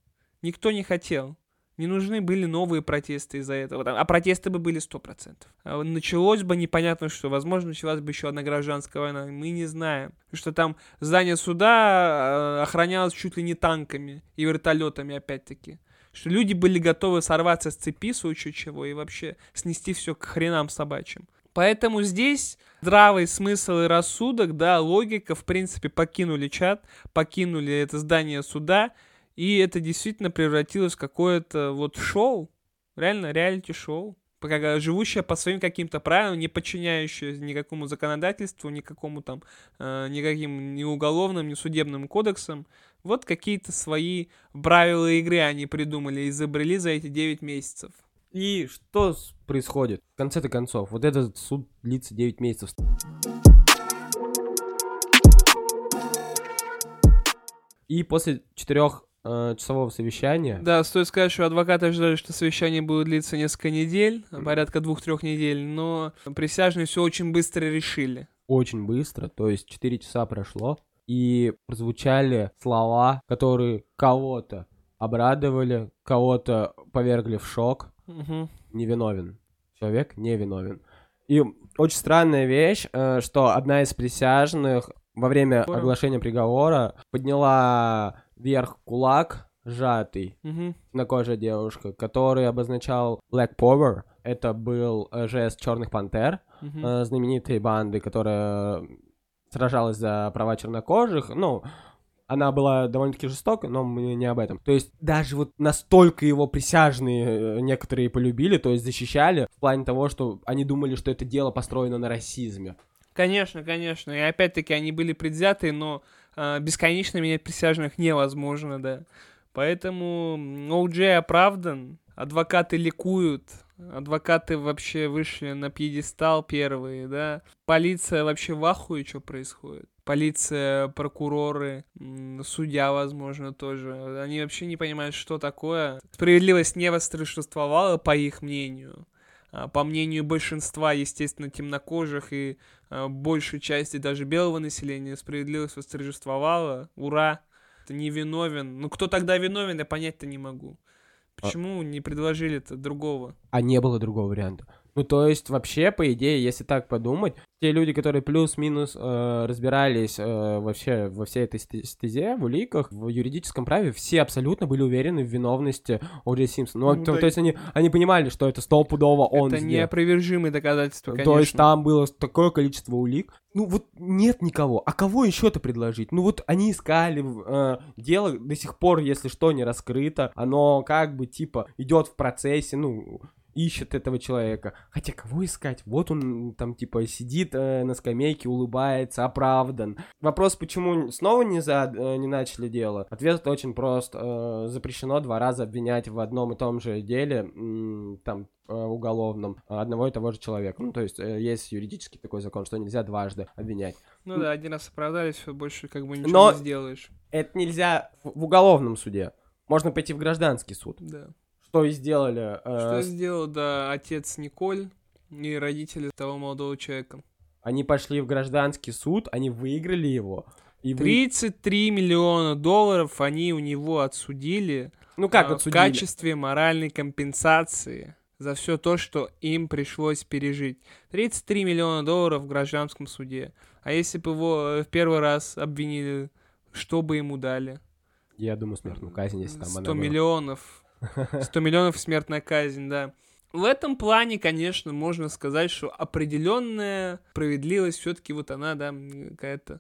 Никто не хотел. Не нужны были новые протесты из-за этого. А протесты бы были 100%. А началось бы непонятно что. Возможно, началась бы еще одна гражданская война. Мы не знаем. Что там здание суда э, охранялось чуть ли не танками и вертолетами опять-таки. Что люди были готовы сорваться с цепи, в случае чего, и вообще снести все к хренам собачьим. Поэтому здесь здравый смысл и рассудок, да, логика, в принципе, покинули чат, покинули это здание суда, и это действительно превратилось в какое-то вот шоу, реально реалити-шоу, живущее по своим каким-то правилам, не подчиняющее никакому законодательству, никакому там, э, никаким ни уголовным, ни судебным кодексам. Вот какие-то свои правила игры они придумали, изобрели за эти 9 месяцев. И что происходит? В конце-то концов, вот этот суд длится 9 месяцев. И после четырех э, часового совещания Да, стоит сказать, что адвокаты ожидали, что совещание будет длиться несколько недель, порядка двух-трех недель, но присяжные все очень быстро решили. очень быстро, то есть 4 часа прошло, и прозвучали слова, которые кого-то обрадовали, кого-то повергли в шок, Мгм. невиновен. Человек невиновен. И очень странная вещь, э, что одна из присяжных во время оглашения приговора подняла вверх кулак сжатый, Мгм. темнокожая девушка, который обозначал Black Power. Это был э, жест Черных Пантер, э, знаменитой банды, которая сражалась за права чернокожих. Ну, она была довольно-таки жестока, но мы не об этом. То есть даже вот настолько его присяжные э, некоторые полюбили, то есть защищали в плане того, что они думали, что это дело построено на расизме. Конечно, конечно. И опять-таки они были предвзяты, но бесконечно менять присяжных невозможно, да. Поэтому О'Джей оправдан, адвокаты ликуют, адвокаты вообще вышли на пьедестал первые, да. Полиция вообще в ахуе, что происходит. Полиция, прокуроры, судья, возможно, тоже. Они вообще не понимают, что такое. Справедливость не восторжествовала, по их мнению. А, по мнению большинства, естественно, темнокожих и а, большей части даже белого населения, справедливость восторжествовала. Ура! Ты не виновен. Ну, кто тогда виновен, я понять-то не могу. А Почему а... не предложили-то другого? А не было другого варианта. Ну, то есть, вообще, по идее, если так подумать, те люди, которые плюс-минус э, разбирались э, вообще во всей этой стезе, в уликах, в юридическом праве, все абсолютно были уверены в виновности О'Джей Симпсона. Ну, ну то, да... то есть, они, они понимали, что это стопудово он Это сделал. неопровержимые доказательства, конечно. То есть, там было такое количество улик. Ну, вот нет никого. А кого еще-то предложить? Ну, вот они искали, э, дело до сих пор, если что, не раскрыто. Оно как бы, типа, идет в процессе, ну ищет этого человека. Хотя кого искать? Вот он там типа сидит э, на скамейке, улыбается, оправдан. Вопрос, почему снова не, за, э, не начали дело? Ответ очень прост. Э, запрещено два раза обвинять в одном и том же деле, э, там, э, уголовном, одного и того же человека. Ну, то есть э, есть юридический такой закон, что нельзя дважды обвинять. Ну да, один раз оправдались, больше как бы ничего Но не сделаешь. это нельзя в, в уголовном суде. Можно пойти в гражданский суд. Да что и сделали. Э, что сделал, да, отец Николь и родители того молодого человека. Они пошли в гражданский суд, они выиграли его. И 33 вы... миллиона долларов они у него отсудили. Ну как э, отсудили? В качестве моральной компенсации за все то, что им пришлось пережить. 33 миллиона долларов в гражданском суде. А если бы его э, в первый раз обвинили, что бы ему дали? Я думаю, смертную казнь, если там 100 она миллионов. 100 миллионов смертная казнь, да. В этом плане, конечно, можно сказать, что определенная справедливость все-таки вот она, да, какая-то...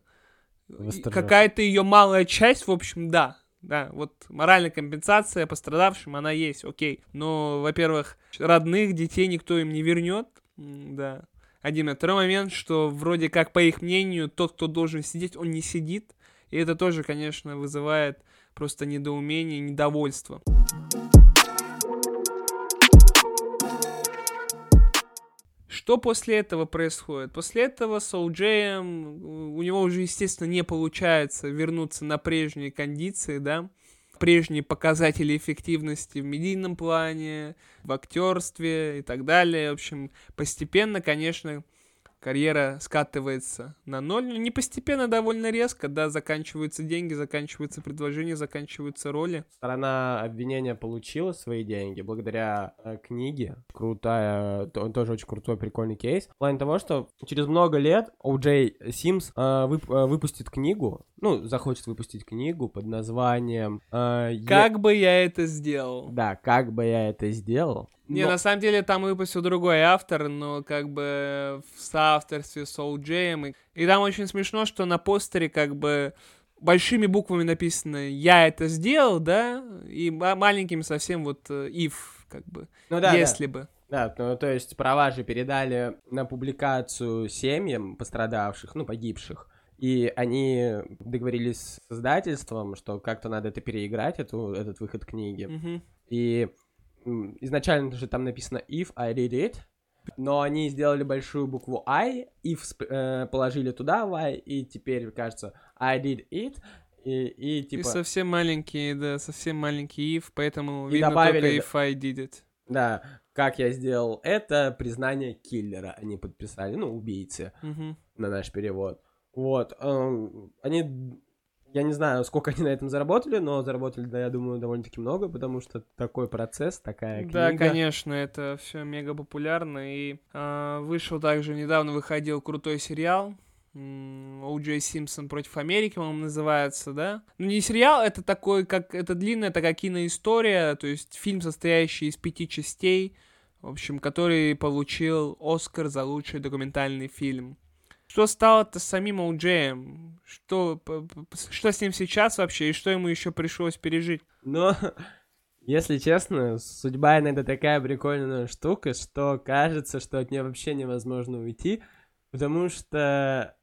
Какая-то ее малая часть, в общем, да. Да, вот моральная компенсация пострадавшим, она есть, окей. Но, во-первых, родных детей никто им не вернет, да. Один. А второй момент, что вроде как, по их мнению, тот, кто должен сидеть, он не сидит. И это тоже, конечно, вызывает просто недоумение, недовольство. Что после этого происходит? После этого с Оуджеем у него уже, естественно, не получается вернуться на прежние кондиции, да, прежние показатели эффективности в медийном плане, в актерстве и так далее. В общем, постепенно, конечно, карьера скатывается на ноль. Ну, не постепенно, довольно резко, да, заканчиваются деньги, заканчиваются предложения, заканчиваются роли. Сторона обвинения получила свои деньги благодаря э, книге. Крутая, то, тоже очень крутой, прикольный кейс. В плане того, что через много лет О'Джей Симс э, вып, э, выпустит книгу, ну, захочет выпустить книгу под названием... Э, «Как я... бы я это сделал». Да, «Как бы я это сделал». Не, но... на самом деле там выпустил другой автор, но как бы в соавторстве с Оуджеем. И, и там очень смешно, что на постере как бы большими буквами написано «Я это сделал», да, и маленькими совсем вот э, «if», как бы, ну, да, если да. бы. Да, ну, то есть права же передали на публикацию семьям пострадавших, ну, погибших. И они договорились с издательством, что как-то надо это переиграть, эту, этот выход книги. Mm-hmm. И изначально же там написано if I did it, но они сделали большую букву I, if э, положили туда Y, и теперь, кажется, I did it, и, и типа... И совсем маленький, да, совсем маленький if, поэтому и видно добавили, только if I did it. Да, как я сделал это, признание киллера они подписали, ну, убийцы, угу. на наш перевод. Вот, эм, они я не знаю, сколько они на этом заработали, но заработали, да, я думаю, довольно-таки много, потому что такой процесс, такая книга. Да, конечно, это все мега популярно. И э, вышел также недавно выходил крутой сериал. О.Джей Симпсон против Америки, по-моему, называется, да? Ну, не сериал, это такой, как, это длинная такая киноистория, то есть фильм, состоящий из пяти частей, в общем, который получил Оскар за лучший документальный фильм. Что стало-то с самим Оуджеем? Что, что с ним сейчас вообще, и что ему еще пришлось пережить? Но, <laughs> если честно, судьба иногда такая прикольная штука, что кажется, что от нее вообще невозможно уйти, потому что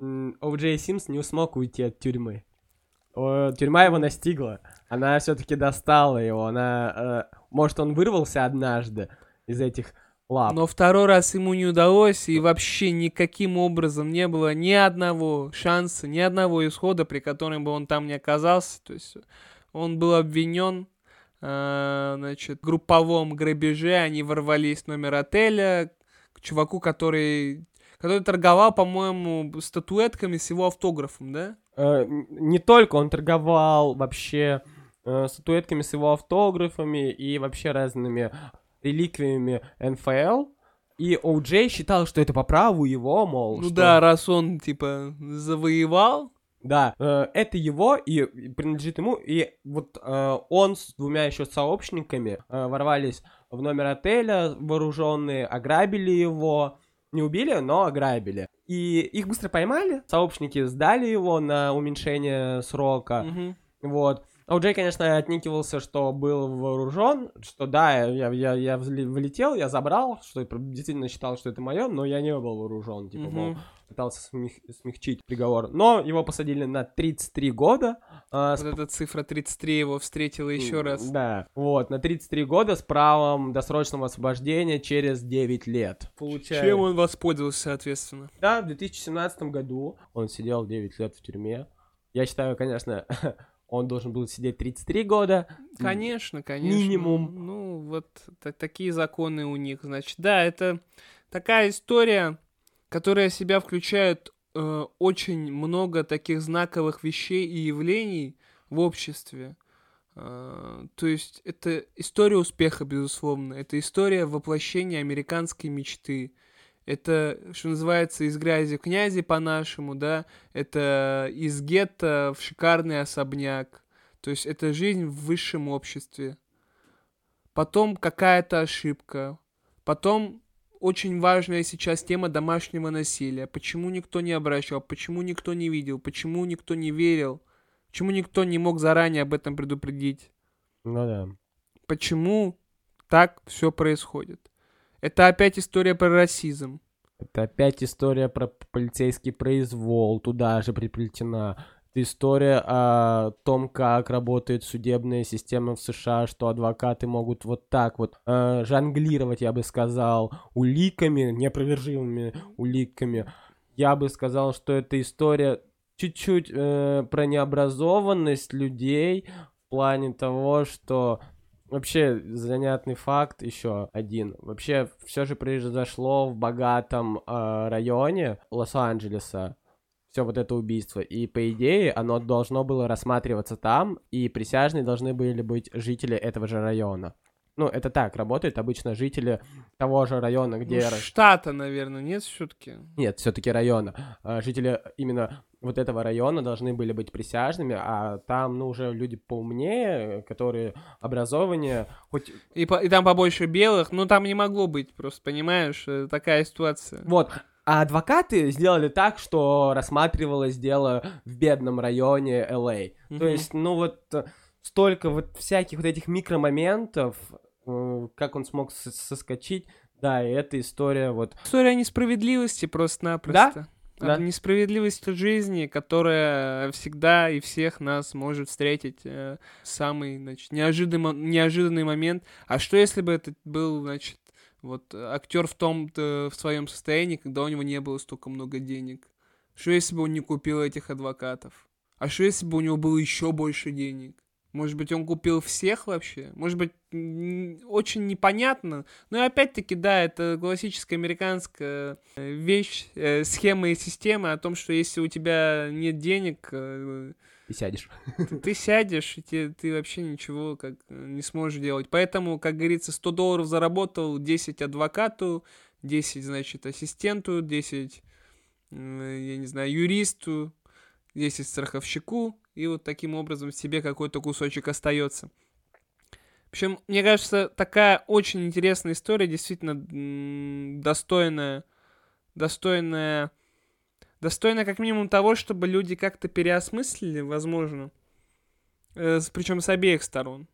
О'Джей Симс не смог уйти от тюрьмы. Тюрьма его настигла. Она все-таки достала его. Она, э, может, он вырвался однажды из этих лап. Но второй раз ему не удалось, и вообще никаким образом не было ни одного шанса, ни одного исхода, при котором бы он там не оказался. То есть он был обвинен э, значит, в групповом грабеже, они ворвались в номер отеля к чуваку, который, который торговал, по-моему, статуэтками с его автографом, да? Э, не только, он торговал вообще э, статуэтками с его автографами и вообще разными реликвиями НФЛ. И О'Джей считал, что это по праву его, мол. Ну что... да, раз он, типа, завоевал. Да, э, это его и принадлежит ему. И вот э, он с двумя еще сообщниками э, ворвались в номер отеля вооруженные, ограбили его. Не убили, но ограбили. И их быстро поймали. Сообщники сдали его на уменьшение срока. Мгм. Вот. А у Джей, конечно, отникивался, что был вооружен, что да, я, я, я влетел, я забрал, что действительно считал, что это мое, но я не был вооружен, типа, Мгм. мол, пытался смех- смягчить приговор. Но его посадили на 33 года. с Вот эта цифра 33 его встретила еще раз. Да, вот, на 33 года с правом досрочного освобождения через 9 лет. Получается. Чем он воспользовался, соответственно? Да, в 2017 году он сидел 9 лет в тюрьме. Я считаю, конечно, <laughs> он должен был сидеть 33 года. Конечно, конечно. Минимум. Ну, вот та- такие законы у них, значит. Да, это такая история, которая в себя включает э, очень много таких знаковых вещей и явлений в обществе. Э, то есть это история успеха, безусловно. Это история воплощения американской мечты. Это, что называется, из грязи в князи по-нашему, да. Это из гетто в шикарный особняк. То есть это жизнь в высшем обществе. Потом какая-то ошибка. Потом очень важная сейчас тема домашнего насилия. Почему никто не обращал, почему никто не видел, почему никто не верил, почему никто не мог заранее об этом предупредить. Ну да. Почему так все происходит? Это опять история про расизм. Это опять история про полицейский произвол, туда же приплетена. Это история о том, как работает судебная система в США, что адвокаты могут вот так вот э, жонглировать, я бы сказал, уликами, неопровержимыми уликами. Я бы сказал, что это история чуть-чуть э, про необразованность людей в плане того, что Вообще, занятный факт еще один. Вообще, все же произошло в богатом э, районе Лос-Анджелеса. Все вот это убийство. И по идее, оно должно было рассматриваться там, и присяжные должны были быть жители этого же района. Ну, это так работает. Обычно жители того же района, где... Ну, штата, наверное, нет все-таки. Нет, все-таки района. А, Жители именно вот этого района должны были быть присяжными, а там, ну, уже люди поумнее, которые образованнее, хоть И, по- и там побольше белых, ну там не могло быть, просто понимаешь, э, такая ситуация. Вот. А адвокаты сделали так, что рассматривалось дело в бедном районе LA. То Мгм. есть, ну вот э, столько вот всяких вот этих микромоментов, э, как он смог соскочить. Да, и эта история вот... История несправедливости просто-напросто. Да. От Несправедливости жизни, которая всегда и всех нас может встретить э, самый, значит, неожиданный, неожиданный момент. А что если бы это был, значит, вот актер в том в своем состоянии, когда у него не было столько много денег? Что если бы он не купил этих адвокатов? А что если бы у него было еще больше денег? Может быть, он купил всех вообще? Может быть, очень непонятно. Но и опять-таки, да, это классическая американская э, вещь, э, схема и система о том, что если у тебя нет денег, э, И сядешь. ты, ты сядешь, и те- ты вообще ничего как э, не сможешь делать. Поэтому, как говорится, 100 долларов заработал, 10 адвокату, 10, значит, ассистенту, 10, э, я не знаю, юристу, 10 страховщику, и вот таким образом себе какой-то кусочек остается. В общем, мне кажется, такая очень интересная история, действительно достойная, достойная достойно как минимум того, чтобы люди как-то переосмыслили, возможно, э, причем с обеих сторон.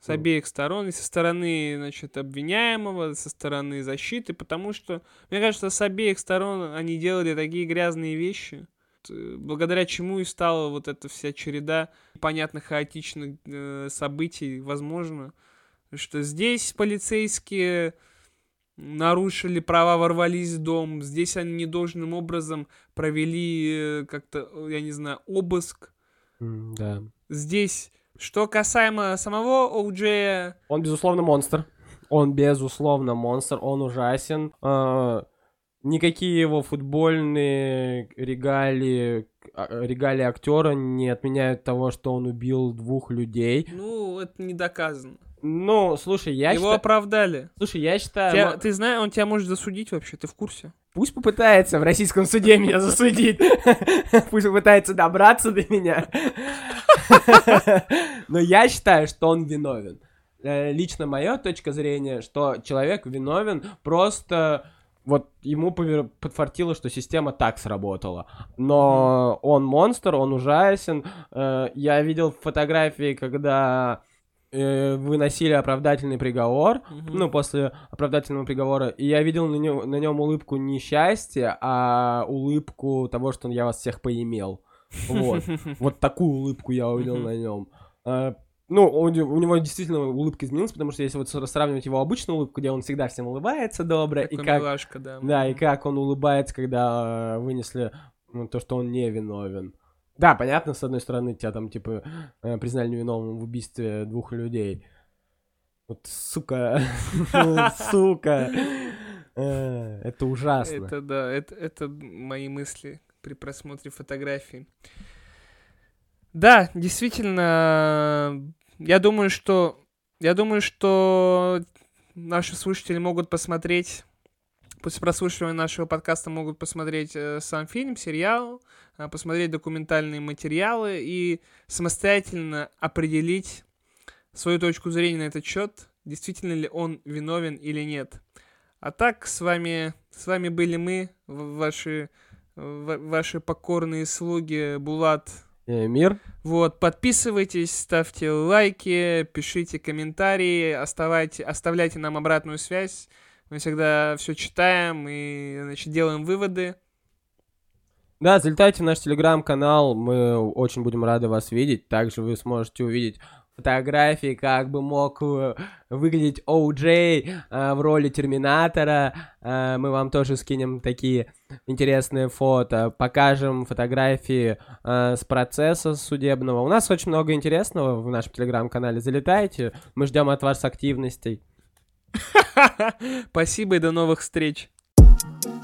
С обеих сторон, и со стороны, значит, обвиняемого, со стороны защиты, потому что, мне кажется, с обеих сторон они делали такие грязные вещи, благодаря чему и стала вот эта вся череда понятных хаотичных э, событий, возможно, что здесь полицейские нарушили права, ворвались в дом, здесь они недолжным образом провели э, как-то, э, я не знаю, обыск, Да. здесь, что касаемо самого Оуджея, Он, безусловно, монстр. Он, безусловно, монстр. Он ужасен. А, Никакие его футбольные регалии, а, регалии актера не отменяют того, что он убил двух людей. ну, это не доказано. Ну, слушай, я Его считаю... оправдали. Слушай, я считаю... Тебя- ты знаешь, он тебя может засудить вообще, ты в курсе? Пусть попытается в российском суде меня засудить. <laughs> Пусть попытается добраться до меня. <laughs> Но я считаю, что он виновен. Э, Лично моя точка зрения, что человек виновен просто... Вот ему подфартило, что система так сработала. Но он монстр, он ужасен. Э, Я видел фотографии, когда э, выносили оправдательный приговор, Мгм. ну, после оправдательного приговора, и я видел на нем, на нем улыбку не счастья, а улыбку того, что я вас всех поимел. Вот. <laughs> Вот такую улыбку я увидел на нем. Ну, у, не- у него действительно улыбка изменилась, потому что если вот сравнивать его обычную улыбку, где он всегда всем улыбается добро, и как, милашка, да. да, и как он улыбается, когда э, вынесли ну, то, что он не виновен. Да, понятно, с одной стороны, тебя там, типа, э, признали невиновным в убийстве двух людей. Вот, сука, <laughs> сука, Э, это ужасно. Это да, это, это мои мысли при просмотре фотографий. Да, действительно, я думаю, что я думаю, что наши слушатели могут посмотреть после прослушивания нашего подкаста могут посмотреть э, сам фильм, сериал, э, посмотреть документальные материалы и самостоятельно определить свою точку зрения на этот счет, действительно ли он виновен или нет. А так, с вами, с вами были мы, ваши, ваши покорные слуги Булат. Э, Мир. Вот, подписывайтесь, ставьте лайки, пишите комментарии, оставайте, оставляйте нам обратную связь. Мы всегда все читаем и, значит, делаем выводы. Да, залетайте в наш телеграм-канал, мы очень будем рады вас видеть. Также вы сможете увидеть фотографии, как бы мог э, выглядеть О'Джей э, в роли Терминатора. Э, мы вам тоже скинем такие интересные фото, покажем фотографии э, с процесса судебного. У нас очень много интересного в нашем телеграм-канале. Залетайте, мы ждем от вас активностей. <laughs> Спасибо и до новых встреч. Thank